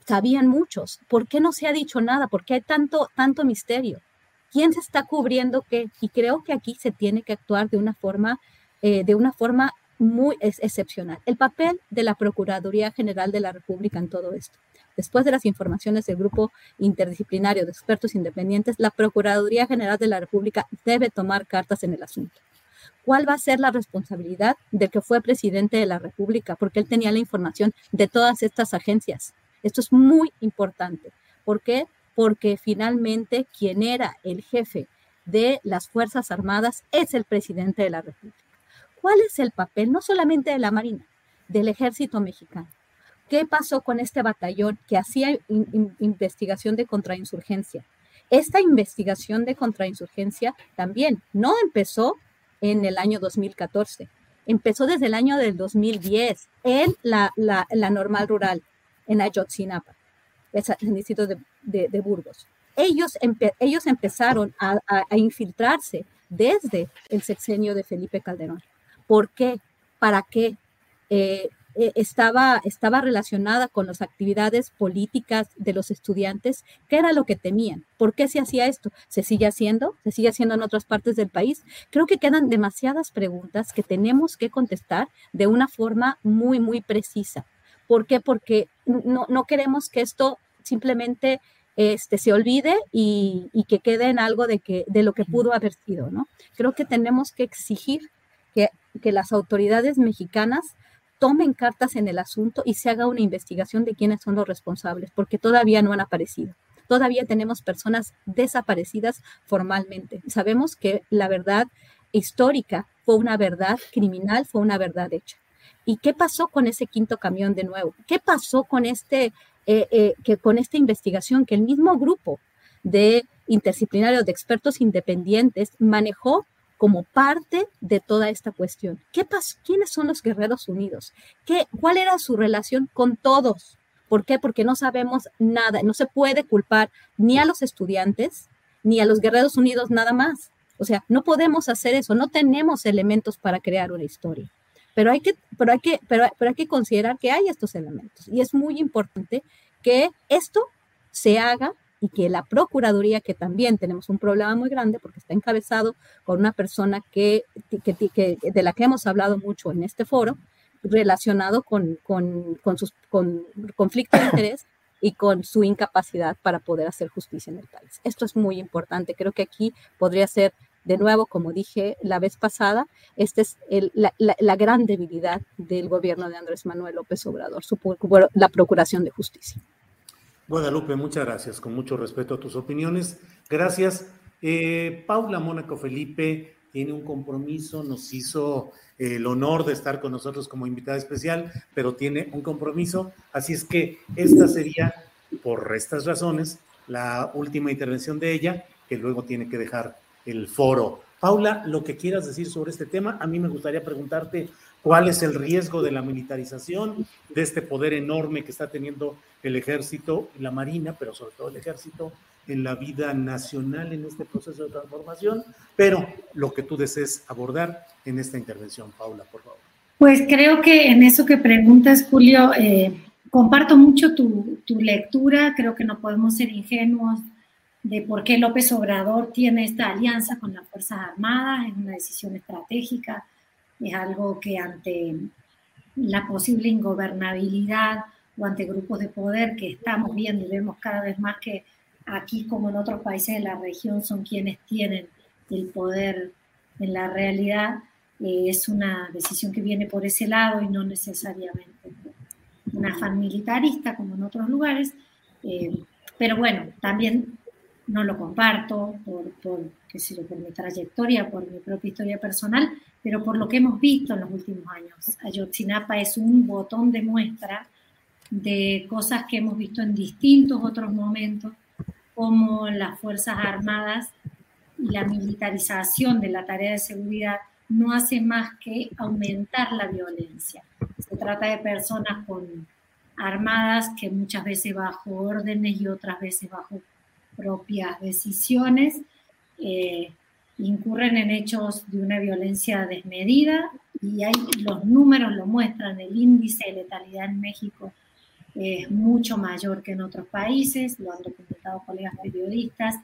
Sabían muchos. ¿Por qué no se ha dicho nada? ¿Por qué hay tanto, tanto misterio? ¿Quién se está cubriendo qué? Y creo que aquí se tiene que actuar de una forma, eh, de una forma muy excepcional. El papel de la Procuraduría General de la República en todo esto. Después de las informaciones del grupo interdisciplinario de expertos independientes, la Procuraduría General de la República debe tomar cartas en el asunto. ¿Cuál va a ser la responsabilidad del que fue presidente de la República? Porque él tenía la información de todas estas agencias. Esto es muy importante. ¿Por qué? Porque finalmente quien era el jefe de las Fuerzas Armadas es el presidente de la República. ¿Cuál es el papel no solamente de la Marina, del ejército mexicano? ¿Qué pasó con este batallón que hacía investigación de contrainsurgencia? Esta investigación de contrainsurgencia también no empezó en el año 2014, empezó desde el año del 2010 en la, normal rural, en Ayotzinapa, en el distrito de, Burgos. Ellos, ellos empezaron a, infiltrarse desde el sexenio de Felipe Calderón. ¿Por qué? ¿Para qué? Eh, eh, estaba, estaba relacionada con las actividades políticas de los estudiantes, ¿qué era lo que temían? ¿Por qué se hacía esto? ¿Se sigue haciendo? ¿Se sigue haciendo en otras partes del país? Creo que quedan demasiadas preguntas que tenemos que contestar de una forma muy, muy precisa. ¿Por qué? Porque no, no queremos que esto simplemente este, se olvide y, y, que quede en algo de, que, de lo que pudo haber sido, ¿no? Creo que tenemos que exigir que, que las autoridades mexicanas tomen cartas en el asunto y se haga una investigación de quiénes son los responsables, porque todavía no han aparecido. Todavía tenemos personas desaparecidas formalmente. Sabemos que la verdad histórica fue una verdad criminal, fue una verdad hecha. ¿Y qué pasó con ese quinto camión de nuevo? ¿Qué pasó con, este, eh, eh, que, con esta investigación que el mismo grupo de interdisciplinarios, de expertos independientes, manejó como parte de toda esta cuestión. ¿Qué pasó? ¿Quiénes son los Guerreros Unidos? ¿Qué, ¿Cuál era su relación con todos? ¿Por qué? Porque no sabemos nada. No se puede culpar ni a los estudiantes ni a los Guerreros Unidos nada más. O sea, no podemos hacer eso. No tenemos elementos para crear una historia. Pero hay que, pero hay que, pero, pero hay que considerar que hay estos elementos. Y es muy importante que esto se haga y que la Procuraduría, que también tenemos un problema muy grande porque está encabezado con una persona que, que, de la que hemos hablado mucho en este foro, relacionado con, con, con sus con conflictos de interés y con su incapacidad para poder hacer justicia en el país. Esto es muy importante. Creo que aquí podría ser de nuevo, como dije la vez pasada, esta es la, gran debilidad del gobierno de Andrés Manuel López Obrador, su, la procuración de justicia. Guadalupe, muchas gracias, con mucho respeto a tus opiniones. Gracias. Eh, Paula Mónaco Felipe tiene un compromiso, nos hizo el honor de estar con nosotros como invitada especial, pero tiene un compromiso, así es que esta sería, por estas razones, la última intervención de ella, que luego tiene que dejar el foro. Paula, lo que quieras decir sobre este tema, a mí me gustaría preguntarte cuál es el riesgo de la militarización, de este poder enorme que está teniendo el ejército la marina, pero sobre todo el ejército, en la vida nacional en este proceso de transformación, pero lo que tú desees abordar en esta intervención, Paula, por favor. Pues creo que en eso que preguntas, Julio, eh, comparto mucho tu, tu lectura, creo que no podemos ser ingenuos de por qué López Obrador tiene esta alianza con las Fuerzas Armadas, es una decisión estratégica, es algo que ante la posible ingobernabilidad o ante grupos de poder que estamos viendo y vemos cada vez más que aquí como en otros países de la región son quienes tienen el poder en la realidad, eh, es una decisión que viene por ese lado y no necesariamente un afán militarista como en otros lugares. Eh, pero bueno, también no lo comparto por, por, por mi trayectoria, por mi propia historia personal, pero por lo que hemos visto en los últimos años. Ayotzinapa es un botón de muestra de cosas que hemos visto en distintos otros momentos, como las Fuerzas Armadas y la militarización de la tarea de seguridad no hace más que aumentar la violencia. Se trata de personas armadas que muchas veces bajo órdenes y otras veces bajo propias decisiones eh, incurren en hechos de una violencia desmedida y hay, los números lo muestran, el índice de letalidad en México es mucho mayor que en otros países, lo han documentado colegas periodistas.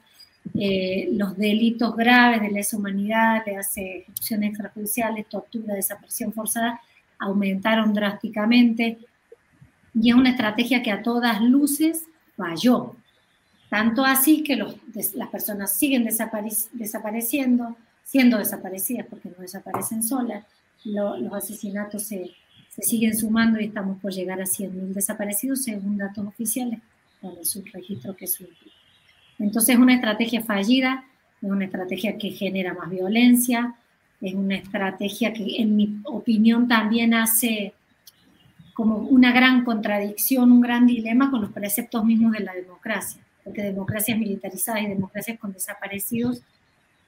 Eh, los delitos graves de lesa humanidad, de ejecuciones extrajudiciales, tortura, desaparición forzada, aumentaron drásticamente y es una estrategia que a todas luces falló. Tanto así que las personas siguen desapareciendo, siendo desaparecidas porque no desaparecen solas, los asesinatos se, siguen sumando y estamos por llegar a 100.000 desaparecidos según datos oficiales con el subregistro que su Entonces es una estrategia fallida, es una estrategia que genera más violencia, es una estrategia que en mi opinión también hace como una gran contradicción, un gran dilema con los preceptos mismos de la democracia, porque democracias militarizadas y democracias con desaparecidos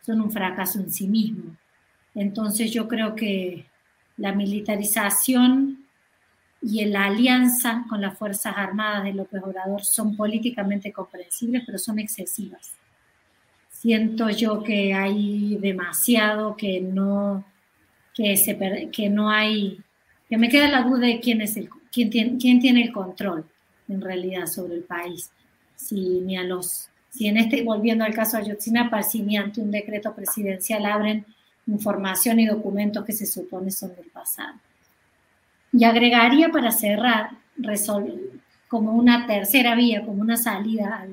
son un fracaso en sí mismo. Entonces yo creo que la militarización y la alianza con las Fuerzas Armadas de López Obrador son políticamente comprensibles, pero son excesivas. Siento yo que hay demasiado, que no, que no hay, que me queda la duda de quién, es el, quién, tiene, quién tiene el control en realidad sobre el país. Si ni a los, si en este, volviendo al caso de Ayotzinapa, si ni ante un decreto presidencial abren información y documentos que se supone son del pasado. Y agregaría para cerrar, como una tercera vía, como una salida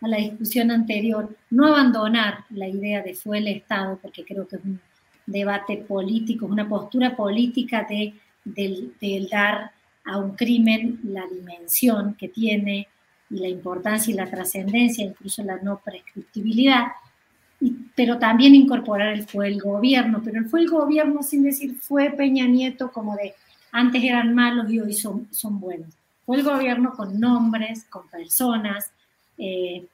a la discusión anterior, no abandonar la idea de fue el Estado, porque creo que es un debate político, es una postura política de, del dar a un crimen la dimensión que tiene y la importancia y la trascendencia, incluso la no prescriptibilidad, pero también incorporar el fue el gobierno, pero el fue el gobierno sin decir fue Peña Nieto como de antes eran malos y hoy son, son buenos. Fue el gobierno con nombres, con personas, eh,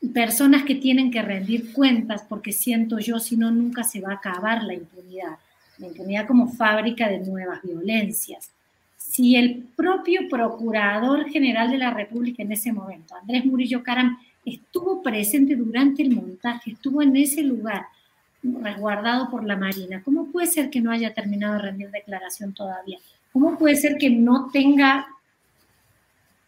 y personas que tienen que rendir cuentas, porque siento yo, si no, nunca se va a acabar la impunidad. La impunidad como fábrica de nuevas violencias. Si el propio Procurador General de la República en ese momento, Andrés Murillo Caram, estuvo presente durante el montaje, estuvo en ese lugar, resguardado por la Marina. ¿Cómo puede ser que no haya terminado de rendir declaración todavía? ¿Cómo puede ser que no tenga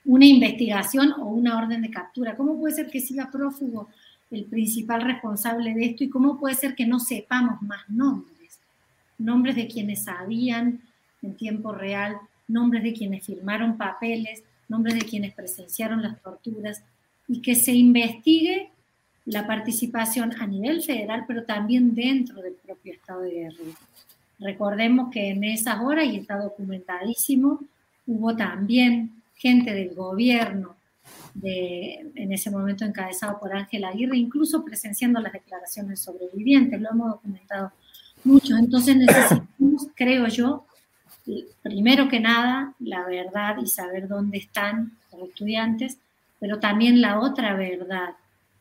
una investigación o una orden de captura? ¿Cómo puede ser que siga prófugo el principal responsable de esto? ¿Y cómo puede ser que no sepamos más nombres? Nombres de quienes sabían en tiempo real, nombres de quienes firmaron papeles, nombres de quienes presenciaron las torturas, y que se investigue la participación a nivel federal, pero también dentro del propio estado de Guerrero. Recordemos que en esas horas, y está documentadísimo, hubo también gente del gobierno, de, en ese momento encabezado por Ángel Aguirre, incluso presenciando las declaraciones sobrevivientes, lo hemos documentado mucho. Entonces necesitamos, creo yo, primero que nada, la verdad y saber dónde están los estudiantes, pero también la otra verdad,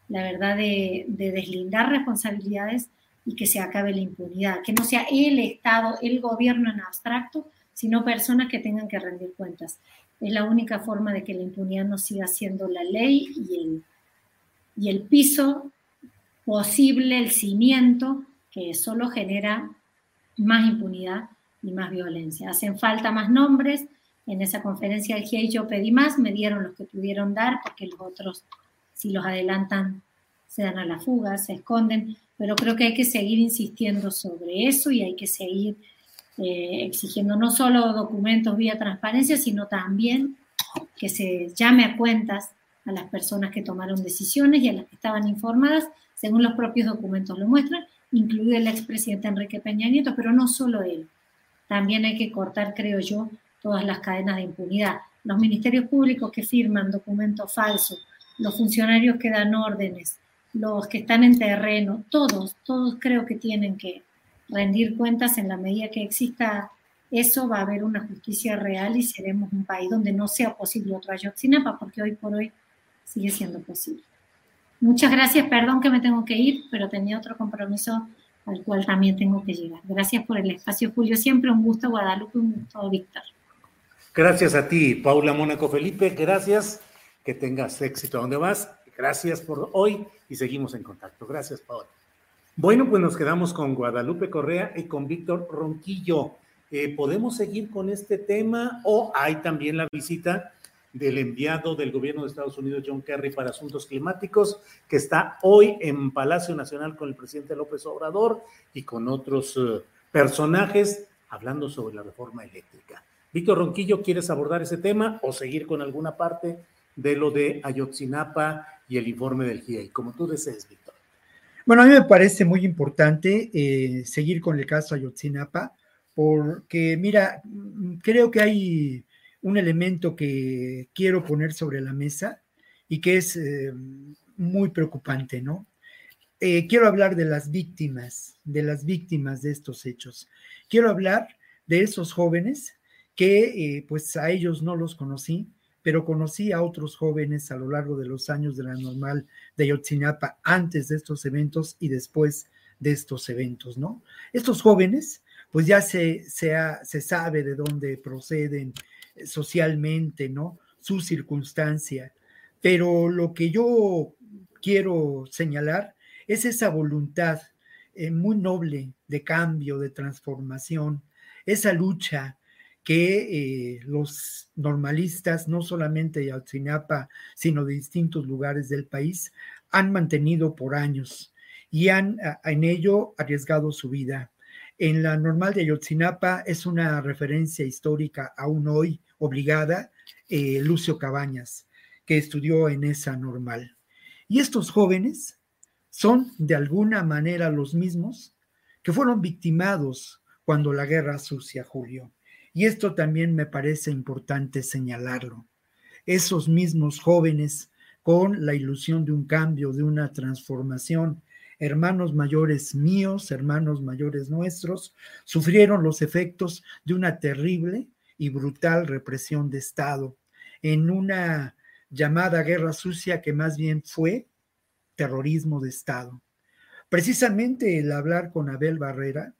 la verdad de, deslindar responsabilidades y que se acabe la impunidad, que no sea el Estado, el gobierno en abstracto, sino personas que tengan que rendir cuentas. Es la única forma de que la impunidad no siga siendo la ley y el, y el piso posible, el cimiento, que solo genera más impunidad y más violencia. Hacen falta más nombres. En esa conferencia del GIEI yo pedí más, me dieron los que pudieron dar, porque los otros, si los adelantan, se dan a la fuga, se esconden. Pero creo que hay que seguir insistiendo sobre eso y hay que seguir eh, exigiendo no solo documentos vía transparencia, sino también que se llame a cuentas a las personas que tomaron decisiones y a las que estaban informadas, según los propios documentos lo muestran, incluido el expresidente Enrique Peña Nieto, pero no solo él también hay que cortar, creo yo, todas las cadenas de impunidad. Los ministerios públicos que firman documentos falsos, los funcionarios que dan órdenes, los que están en terreno, todos, todos creo que tienen que rendir cuentas en la medida que exista eso, va a haber una justicia real y seremos un país donde no sea posible otro Ayotzinapa, porque hoy por hoy sigue siendo posible. Muchas gracias, perdón que me tengo que ir, pero tenía otro compromiso al cual también tengo que llegar. Gracias por el espacio, Julio. Siempre un gusto, Guadalupe, un gusto, Víctor. Gracias a ti, Paula Mónaco Felipe. Gracias. Que tengas éxito donde vas. Gracias por hoy y seguimos en contacto. Gracias, Paula. Bueno, pues nos quedamos con Guadalupe Correa y con Víctor Ronquillo. Eh, ¿Podemos seguir con este tema o hay también la visita del enviado del gobierno de Estados Unidos, John Kerry, para asuntos climáticos, que está hoy en Palacio Nacional con el presidente López Obrador y con otros eh, personajes hablando sobre la reforma eléctrica. Víctor Ronquillo, ¿quieres abordar ese tema o seguir con alguna parte de lo de Ayotzinapa y el informe del GIEI? Como tú desees, Víctor. Bueno, a mí me parece muy importante eh, seguir con el caso Ayotzinapa, porque mira, creo que hay un elemento que quiero poner sobre la mesa y que es eh, muy preocupante, ¿no? Eh, quiero hablar de las víctimas, de las víctimas de estos hechos. Quiero hablar de esos jóvenes que, eh, pues a ellos no los conocí, pero conocí a otros jóvenes a lo largo de los años de la normal de Yotzinapa, antes de estos eventos y después de estos eventos, ¿no? Estos jóvenes, pues ya se, se, se sabe de dónde proceden, socialmente, ¿no? Su circunstancia. Pero lo que yo quiero señalar es esa voluntad eh, muy noble de cambio, de transformación, esa lucha que eh, los normalistas, no solamente de Ayotzinapa, sino de distintos lugares del país, han mantenido por años y han en ello arriesgado su vida. En la normal de Ayotzinapa es una referencia histórica aún hoy obligada, eh, Lucio Cabañas, que estudió en esa normal. Y estos jóvenes son de alguna manera los mismos que fueron victimados cuando la guerra sucia, Julio. Y esto también me parece importante señalarlo. Esos mismos jóvenes con la ilusión de un cambio, de una transformación, hermanos mayores míos, hermanos mayores nuestros, sufrieron los efectos de una terrible y brutal represión de Estado en una llamada guerra sucia que más bien fue terrorismo de Estado. Precisamente el hablar con Abel Barrera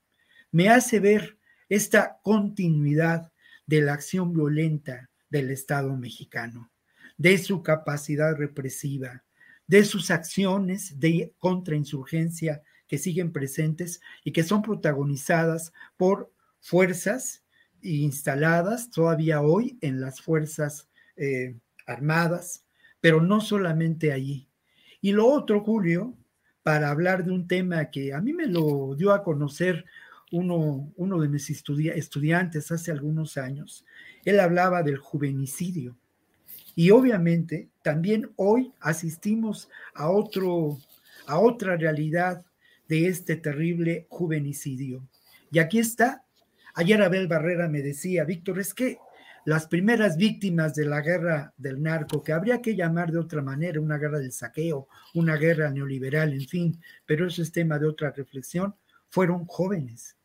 me hace ver esta continuidad de la acción violenta del Estado mexicano, de su capacidad represiva, de sus acciones de contrainsurgencia que siguen presentes y que son protagonizadas por fuerzas instaladas todavía hoy en las Fuerzas eh, Armadas, pero no solamente allí. Y lo otro, Julio, para hablar de un tema que a mí me lo dio a conocer uno, de mis estudiantes hace algunos años, él hablaba del juvenicidio. Y obviamente también hoy asistimos a otro, a otra realidad de este terrible juvenicidio. Y aquí está. Ayer Abel Barrera me decía, Víctor, es que las primeras víctimas de la guerra del narco, que habría que llamar de otra manera, una guerra del saqueo, una guerra neoliberal, en fin, pero eso es tema de otra reflexión, fueron jóvenes.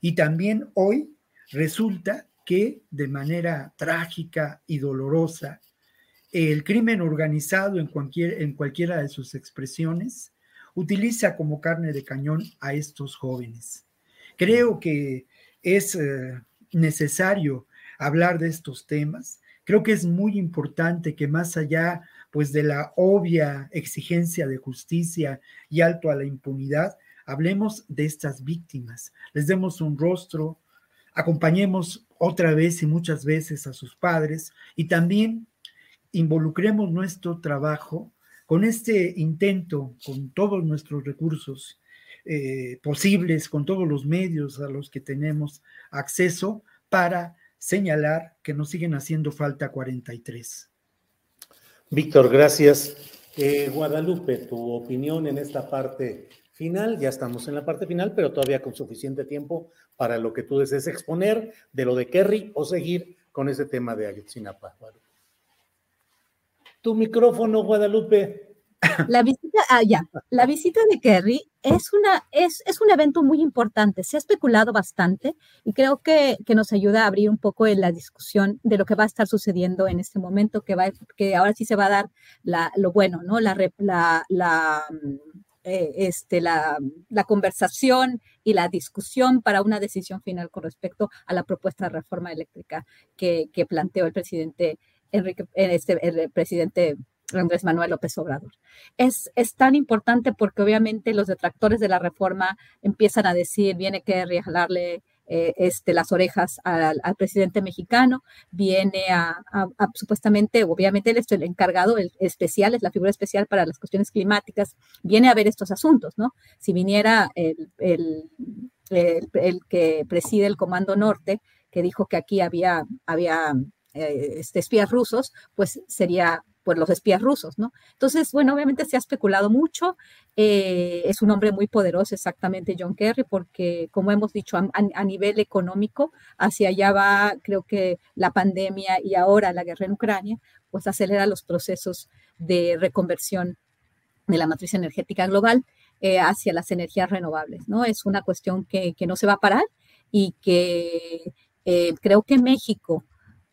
Y también hoy resulta que de manera trágica y dolorosa, el crimen organizado en, cualquier, en cualquiera de sus expresiones utiliza como carne de cañón a estos jóvenes. Creo que es eh, necesario hablar de estos temas. Creo que es muy importante que más allá pues de la obvia exigencia de justicia y alto a la impunidad, hablemos de estas víctimas, les demos un rostro, acompañemos otra vez y muchas veces a sus padres y también involucremos nuestro trabajo con este intento, con todos nuestros recursos eh, posibles, con todos los medios a los que tenemos acceso para señalar que nos siguen haciendo falta 43. Víctor, gracias. Eh, Guadalupe, tu opinión en esta parte final, ya estamos en la parte final, pero todavía con suficiente tiempo para lo que tú desees exponer de lo de Kerry o seguir con ese tema de Ayotzinapa. Tu micrófono, Guadalupe. La visita, ah, la visita de Kerry es, una, es, es un evento muy importante. Se ha especulado bastante y creo que, que, nos ayuda a abrir un poco en la discusión de lo que va a estar sucediendo en este momento, que, va, que ahora sí se va a dar la, lo bueno, ¿no? La, la, la mm, eh, este, la, la, conversación y la discusión para una decisión final con respecto a la propuesta de reforma eléctrica que, que planteó el presidente Enrique, este, el presidente Andrés Manuel López Obrador. Es, es tan importante porque obviamente los detractores de la reforma empiezan a decir, viene que regalarle eh, este, las orejas al, presidente mexicano, viene a, supuestamente, obviamente él es el encargado, el especial, es la figura especial para las cuestiones climáticas, viene a ver estos asuntos, ¿no? Si viniera el, el, que preside el Comando Norte, que dijo que aquí había, había eh, este, espías rusos, pues sería pues los espías rusos, ¿no? Entonces, bueno, obviamente se ha especulado mucho, eh, es un hombre muy poderoso exactamente John Kerry, porque como hemos dicho, a, nivel económico, hacia allá va, creo que la pandemia y ahora la guerra en Ucrania, pues acelera los procesos de reconversión de la matriz energética global eh, hacia las energías renovables, ¿no? Es una cuestión que, no se va a parar y que creo que México,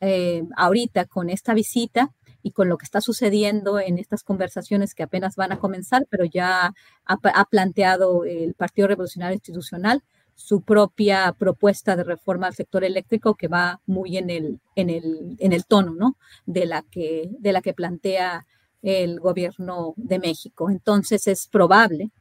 eh, ahorita con esta visita y con lo que está sucediendo en estas conversaciones que apenas van a comenzar, pero ya ha, planteado el Partido Revolucionario Institucional su propia propuesta de reforma al sector eléctrico que va muy en el, en el, en el tono ¿no? de, la que, de la que plantea el gobierno de México. Entonces es probable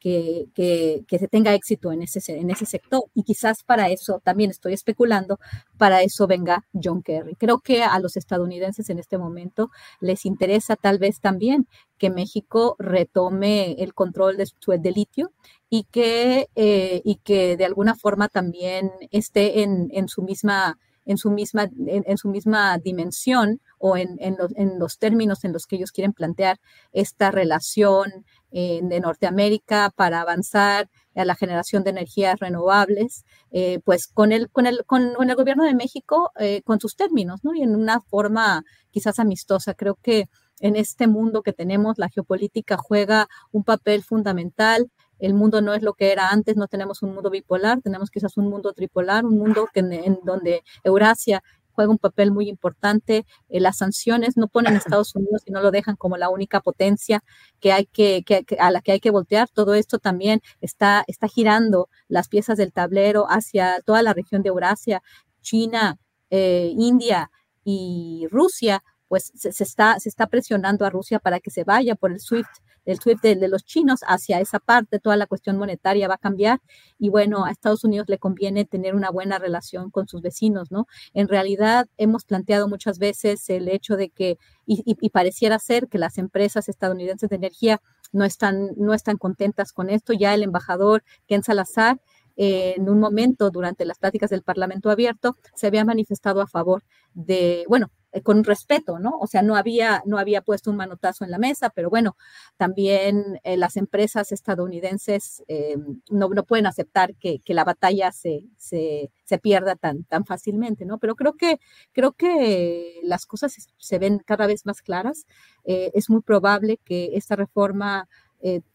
que, que, se tenga éxito en ese, en ese sector. Y quizás para eso, también estoy especulando, para eso venga John Kerry. Creo que a los estadounidenses en este momento les interesa tal vez también que México retome el control de su de litio y que, eh, y que de alguna forma también esté en, en su misma en su misma, en, su misma dimensión o en, en, los, en, los, términos en los que ellos quieren plantear esta relación de Norteamérica para avanzar a la generación de energías renovables, eh, pues con el, con, el, con, el gobierno de México, eh, con sus términos, ¿no? Y en una forma quizás amistosa. Creo que en este mundo que tenemos, la geopolítica juega un papel fundamental. El mundo no es lo que era antes, no tenemos un mundo bipolar, tenemos quizás un mundo tripolar, un mundo que en donde Eurasia juega un papel muy importante. Eh, las sanciones no ponen a Estados Unidos y no lo dejan como la única potencia que hay que, a la que hay que voltear. Todo esto también está, está girando las piezas del tablero hacia toda la región de Eurasia, China, eh, India y Rusia, pues se, está, se está presionando a Rusia para que se vaya por el SWIFT el SWIFT de, los chinos hacia esa parte, toda la cuestión monetaria va a cambiar y bueno, a Estados Unidos le conviene tener una buena relación con sus vecinos, ¿no? En realidad hemos planteado muchas veces el hecho de que, y, pareciera ser que las empresas estadounidenses de energía no están, no están contentas con esto, ya el embajador Ken Salazar en un momento durante las pláticas del Parlamento abierto se había manifestado a favor de, bueno, eh, con respeto, ¿no? O sea, no había, no había puesto un manotazo en la mesa, pero bueno, también eh, las empresas estadounidenses eh, no, no, pueden aceptar que, que la batalla se, se, se, pierda tan, tan fácilmente, ¿no? Pero creo que, creo que las cosas se ven cada vez más claras. es muy probable que esta reforma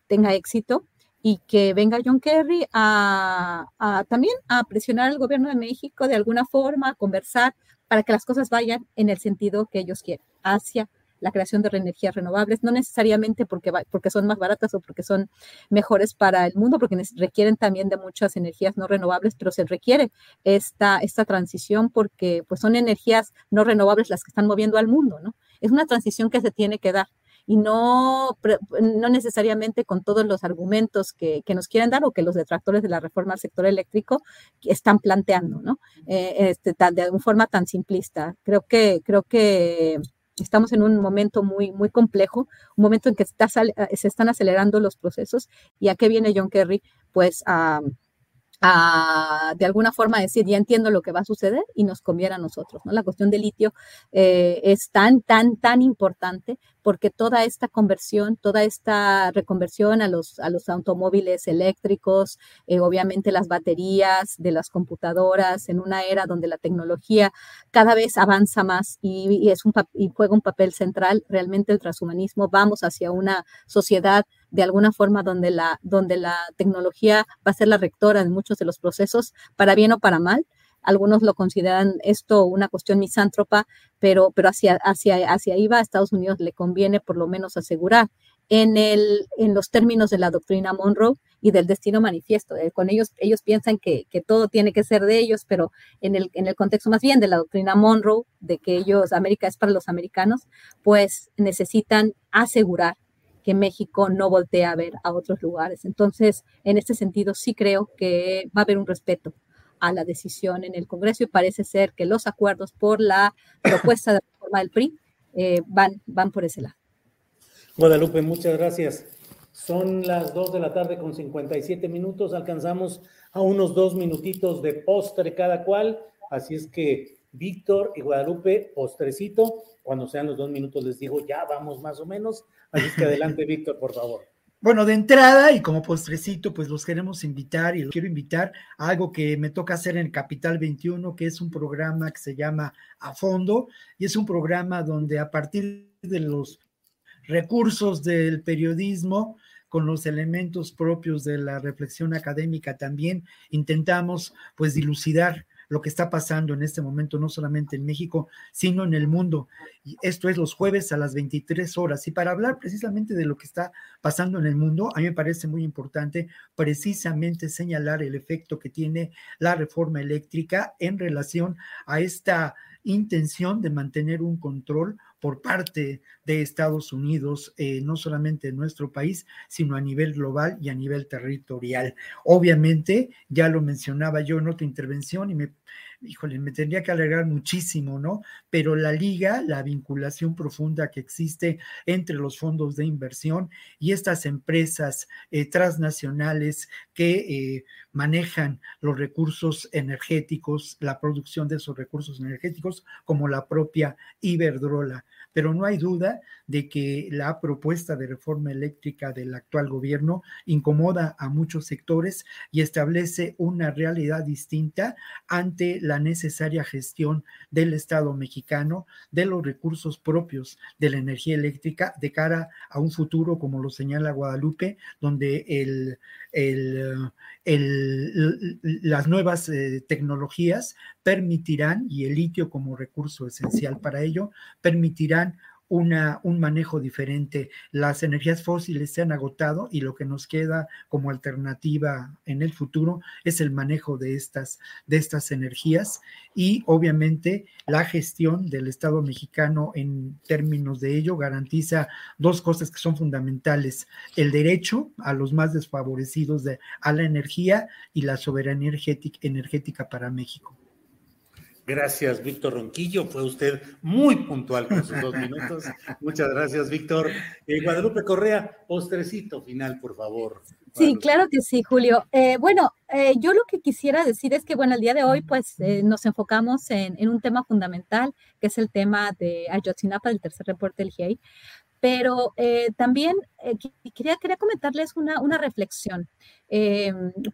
tenga éxito y que venga John Kerry a, también a presionar al gobierno de México de alguna forma, a conversar para que las cosas vayan en el sentido que ellos quieren, hacia la creación de energías renovables, no necesariamente porque, porque son más baratas o porque son mejores para el mundo, porque requieren también de muchas energías no renovables, pero se requiere esta, esta transición porque pues son energías no renovables las que están moviendo al mundo, ¿no? Es una transición que se tiene que dar y no, no necesariamente con todos los argumentos que, que, nos quieren dar o que los detractores de la reforma al sector eléctrico están planteando, ¿no? Eh, este, de una forma tan simplista. Creo que, creo que estamos en un momento muy, muy complejo, un momento en que está, se están acelerando los procesos y a qué viene John Kerry, pues a de alguna forma decir, ya entiendo lo que va a suceder y nos conviene a nosotros. ¿no? La cuestión del litio eh, es tan, tan, tan importante porque toda esta conversión, toda esta reconversión a los, a los automóviles eléctricos, eh, obviamente las baterías de las computadoras, en una era donde la tecnología cada vez avanza más y, y es un, y juega un papel central, realmente el transhumanismo, vamos hacia una sociedad de alguna forma donde la, donde la tecnología va a ser la rectora en muchos de los procesos, para bien o para mal. Algunos lo consideran esto una cuestión misántropa, pero, pero hacia, hacia, hacia ahí va a Estados Unidos le conviene por lo menos asegurar en, el, en los términos de la doctrina Monroe y del destino manifiesto. Eh, con ellos, ellos piensan que, que, todo tiene que ser de ellos, pero en el, en el contexto más bien de la doctrina Monroe, de que ellos, América es para los americanos, pues necesitan asegurar que México no voltea a ver a otros lugares. Entonces, en este sentido, sí creo que va a haber un respeto a la decisión en el Congreso y parece ser que los acuerdos por la propuesta de reforma del PRI eh, van, van por ese lado. Guadalupe, muchas gracias. Son las 2 de la tarde con 57 minutos. Alcanzamos a unos dos minutitos de postre cada cual. Así es que Víctor y Guadalupe, postrecito. Cuando sean los dos minutos les digo, ya vamos más o menos. Así que adelante, Víctor, por favor. Bueno, de entrada y como postrecito, pues los queremos invitar y los quiero invitar a algo que me toca hacer en Capital 21, que es un programa que se llama A Fondo y es un programa donde a partir de los recursos del periodismo, con los elementos propios de la reflexión académica también, intentamos pues dilucidar lo que está pasando en este momento, no solamente en México, sino en el mundo. Y esto es los jueves a las 23 horas. Y para hablar precisamente de lo que está pasando en el mundo, a mí me parece muy importante precisamente señalar el efecto que tiene la reforma eléctrica en relación a esta intención de mantener un control por parte de Estados Unidos, eh, no solamente en nuestro país, sino a nivel global y a nivel territorial. Obviamente, ya lo mencionaba yo en otra intervención y me híjole, me tendría que alegrar muchísimo, ¿no? Pero la liga, la vinculación profunda que existe entre los fondos de inversión y estas empresas eh, transnacionales que eh, manejan los recursos energéticos, la producción de esos recursos energéticos, como la propia Iberdrola pero no hay duda de que la propuesta de reforma eléctrica del actual gobierno incomoda a muchos sectores y establece una realidad distinta ante la necesaria gestión del Estado mexicano de los recursos propios de la energía eléctrica de cara a un futuro, como lo señala Guadalupe, donde el, las nuevas eh, tecnologías permitirán, y el litio como recurso esencial para ello, permitirán una, un manejo diferente. Las energías fósiles se han agotado y lo que nos queda como alternativa en el futuro es el manejo de estas, de estas energías y obviamente la gestión del Estado mexicano en términos de ello garantiza dos cosas que son fundamentales, el derecho a los más desfavorecidos de, a la energía y la soberanía energética, energética para México. Gracias, Víctor Ronquillo. Fue usted muy puntual con sus dos minutos. Muchas gracias, Víctor. Eh, Guadalupe Correa, postrecito final, por favor. Sí, claro que sí, Julio. Eh, bueno, eh, yo lo que quisiera decir es que, bueno, el día de hoy, pues nos enfocamos en, en, un tema fundamental, que es el tema de Ayotzinapa, del tercer reporte del GIEI, pero también quería, quería comentarles una, una reflexión.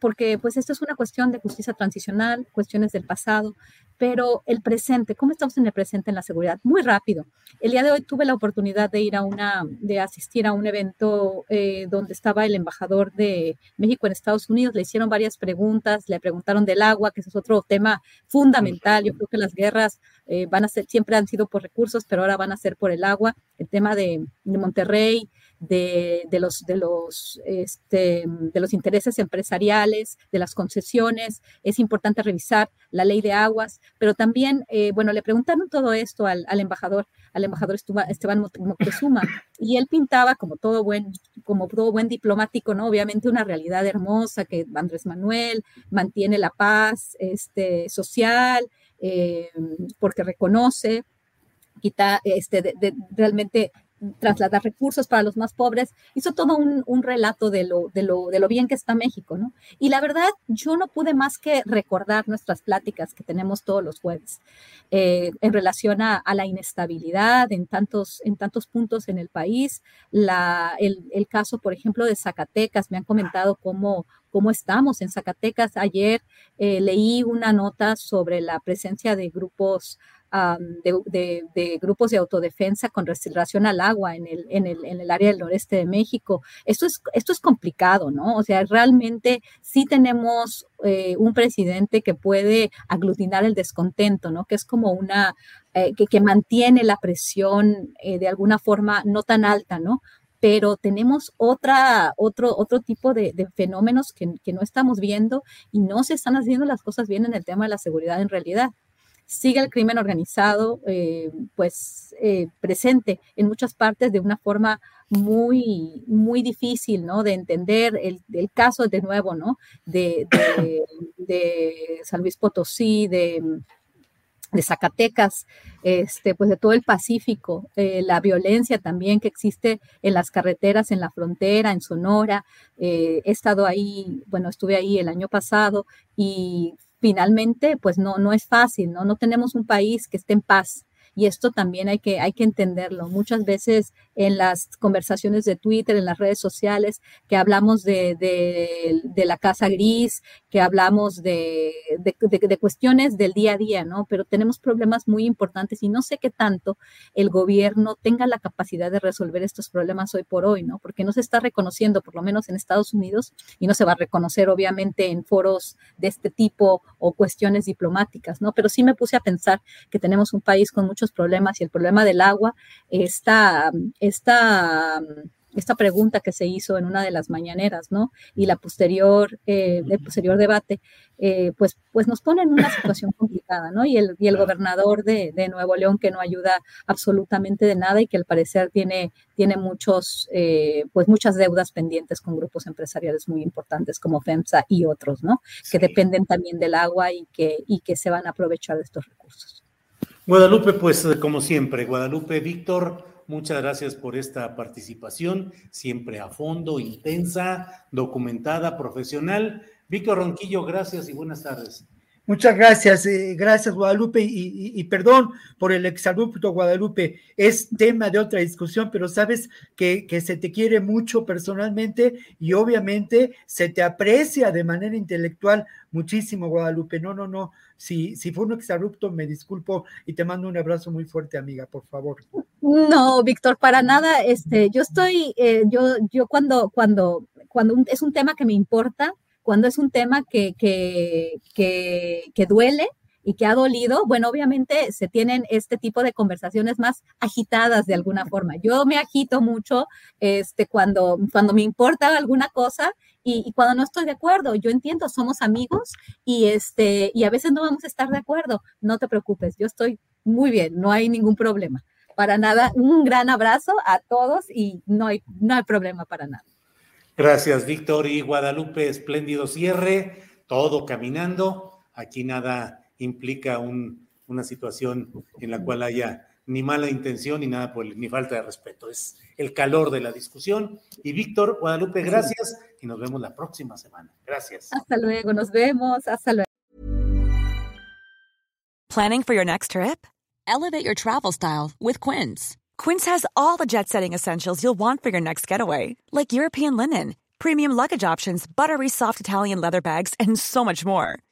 porque pues esto es una cuestión de justicia transicional, cuestiones del pasado, pero el presente, ¿cómo estamos en el presente en la seguridad? Muy rápido. El día de hoy tuve la oportunidad de ir a una, de asistir a un evento eh, donde estaba el embajador de México en Estados Unidos. Le hicieron varias preguntas, le preguntaron del agua, que es otro tema fundamental. Yo creo que las guerras eh, van a ser, siempre han sido por recursos, pero ahora van a ser por el agua. El tema de, de Monterrey, de, los, de, los, este, de los intereses empresariales, de las concesiones. Es importante revisar la ley de aguas, pero también, eh, bueno, le preguntaron todo esto al, al embajador, al embajador Esteban Moctezuma, y él pintaba como todo buen, como todo buen diplomático, ¿no? Obviamente una realidad hermosa que Andrés Manuel mantiene la paz este, social, eh, porque reconoce quita, este, realmente trasladar recursos para los más pobres, hizo todo un, un relato de lo, de, lo, de lo bien que está México, ¿no? Y la verdad, yo no pude más que recordar nuestras pláticas que tenemos todos los jueves eh, en relación a, a, la inestabilidad en tantos, en tantos puntos en el país. La, el, el caso, por ejemplo, de Zacatecas, me han comentado cómo cómo estamos en Zacatecas. Ayer eh, leí una nota sobre la presencia de grupos de, grupos de autodefensa con relación al agua en el, en, el, en el área del noreste de México. Esto es, esto es complicado, ¿no? O sea, realmente sí tenemos eh, un presidente que puede aglutinar el descontento, ¿no? Que es como una, eh, que, que, mantiene la presión eh, de alguna forma no tan alta, ¿no? pero tenemos otra, otro, otro tipo de, de fenómenos que, que, no estamos viendo y no se están haciendo las cosas bien en el tema de la seguridad en realidad sigue el crimen organizado eh, pues eh, presente en muchas partes de una forma muy, muy difícil, ¿no? De entender el, el caso de nuevo, ¿no? De, de, San Luis Potosí, de, de Zacatecas, este, pues de todo el Pacífico, eh, la violencia también que existe en las carreteras, en la frontera, en Sonora. he estado ahí, bueno, estuve ahí el año pasado y finalmente, pues no, no es fácil, ¿no? No tenemos un país que esté en paz y esto también hay que, hay que entenderlo. Muchas veces en las conversaciones de Twitter, en las redes sociales, que hablamos de, de, la casa gris, que hablamos de, de, cuestiones del día a día, ¿no? Pero tenemos problemas muy importantes y no sé qué tanto el gobierno tenga la capacidad de resolver estos problemas hoy por hoy, ¿no? Porque no se está reconociendo, por lo menos en Estados Unidos, y no se va a reconocer obviamente en foros de este tipo o cuestiones diplomáticas, ¿no? Pero sí me puse a pensar que tenemos un país con problemas y el problema del agua, esta, esta, esta pregunta que se hizo en una de las mañaneras, ¿no? Y la posterior, eh, el posterior debate, eh, pues, pues nos pone en una situación complicada, ¿no? Y el, y el gobernador de, de, Nuevo León que no ayuda absolutamente de nada y que al parecer tiene, tiene muchos, eh, pues muchas deudas pendientes con grupos empresariales muy importantes como FEMSA y otros, ¿no? Que dependen también del agua y que, y que se van a aprovechar de estos recursos. Guadalupe, pues como siempre, Guadalupe, Víctor, muchas gracias por esta participación, siempre a fondo, intensa, documentada, profesional. Víctor Ronquillo, gracias y buenas tardes. Muchas gracias, eh, gracias Guadalupe y, perdón por el exabrupto Guadalupe, es tema de otra discusión, pero sabes que, se te quiere mucho personalmente y obviamente se te aprecia de manera intelectual muchísimo Guadalupe. No, no, no, si, si fue un exabrupto me disculpo y te mando un abrazo muy fuerte amiga, por favor. No, Víctor, para nada, este, yo estoy, eh, yo, yo cuando, cuando, cuando es un tema que me importa, cuando es un tema que, que, que, que duele, y que ha dolido, bueno, obviamente se tienen este tipo de conversaciones más agitadas de alguna forma. Yo me agito mucho este, cuando, cuando me importa alguna cosa y, y, cuando no estoy de acuerdo. Yo entiendo, somos amigos y, este, y a veces no vamos a estar de acuerdo. No te preocupes, yo estoy muy bien, no hay ningún problema. Para nada, un gran abrazo a todos y no hay, no hay problema para nada. Gracias, Víctor y Guadalupe. Espléndido cierre, todo caminando. Aquí nada implica un, una situación en la cual haya ni mala intención ni nada por ni falta de respeto. Es el calor de la discusión. Y Víctor, Guadalupe, gracias y nos vemos la próxima semana. Gracias. Hasta luego, nos vemos. Hasta luego. Planning for your next trip? Elevate your travel style with Quince. Quince has all the jet setting essentials you'll want for your next getaway, like European linen, premium luggage options, buttery soft Italian leather bags, and so much more.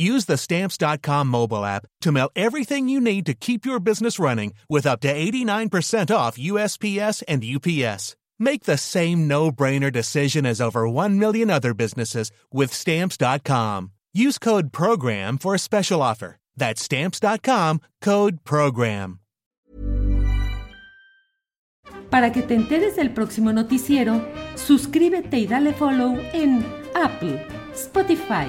Use the Stamps.com mobile app to mail everything you need to keep your business running with up to 89% off USPS and UPS. Make the same no brainer decision as over 1 million other businesses with Stamps.com. Use code PROGRAM for a special offer. That's Stamps.com code PROGRAM. Para que te enteres del próximo noticiero, suscríbete y dale follow en Apple, Spotify,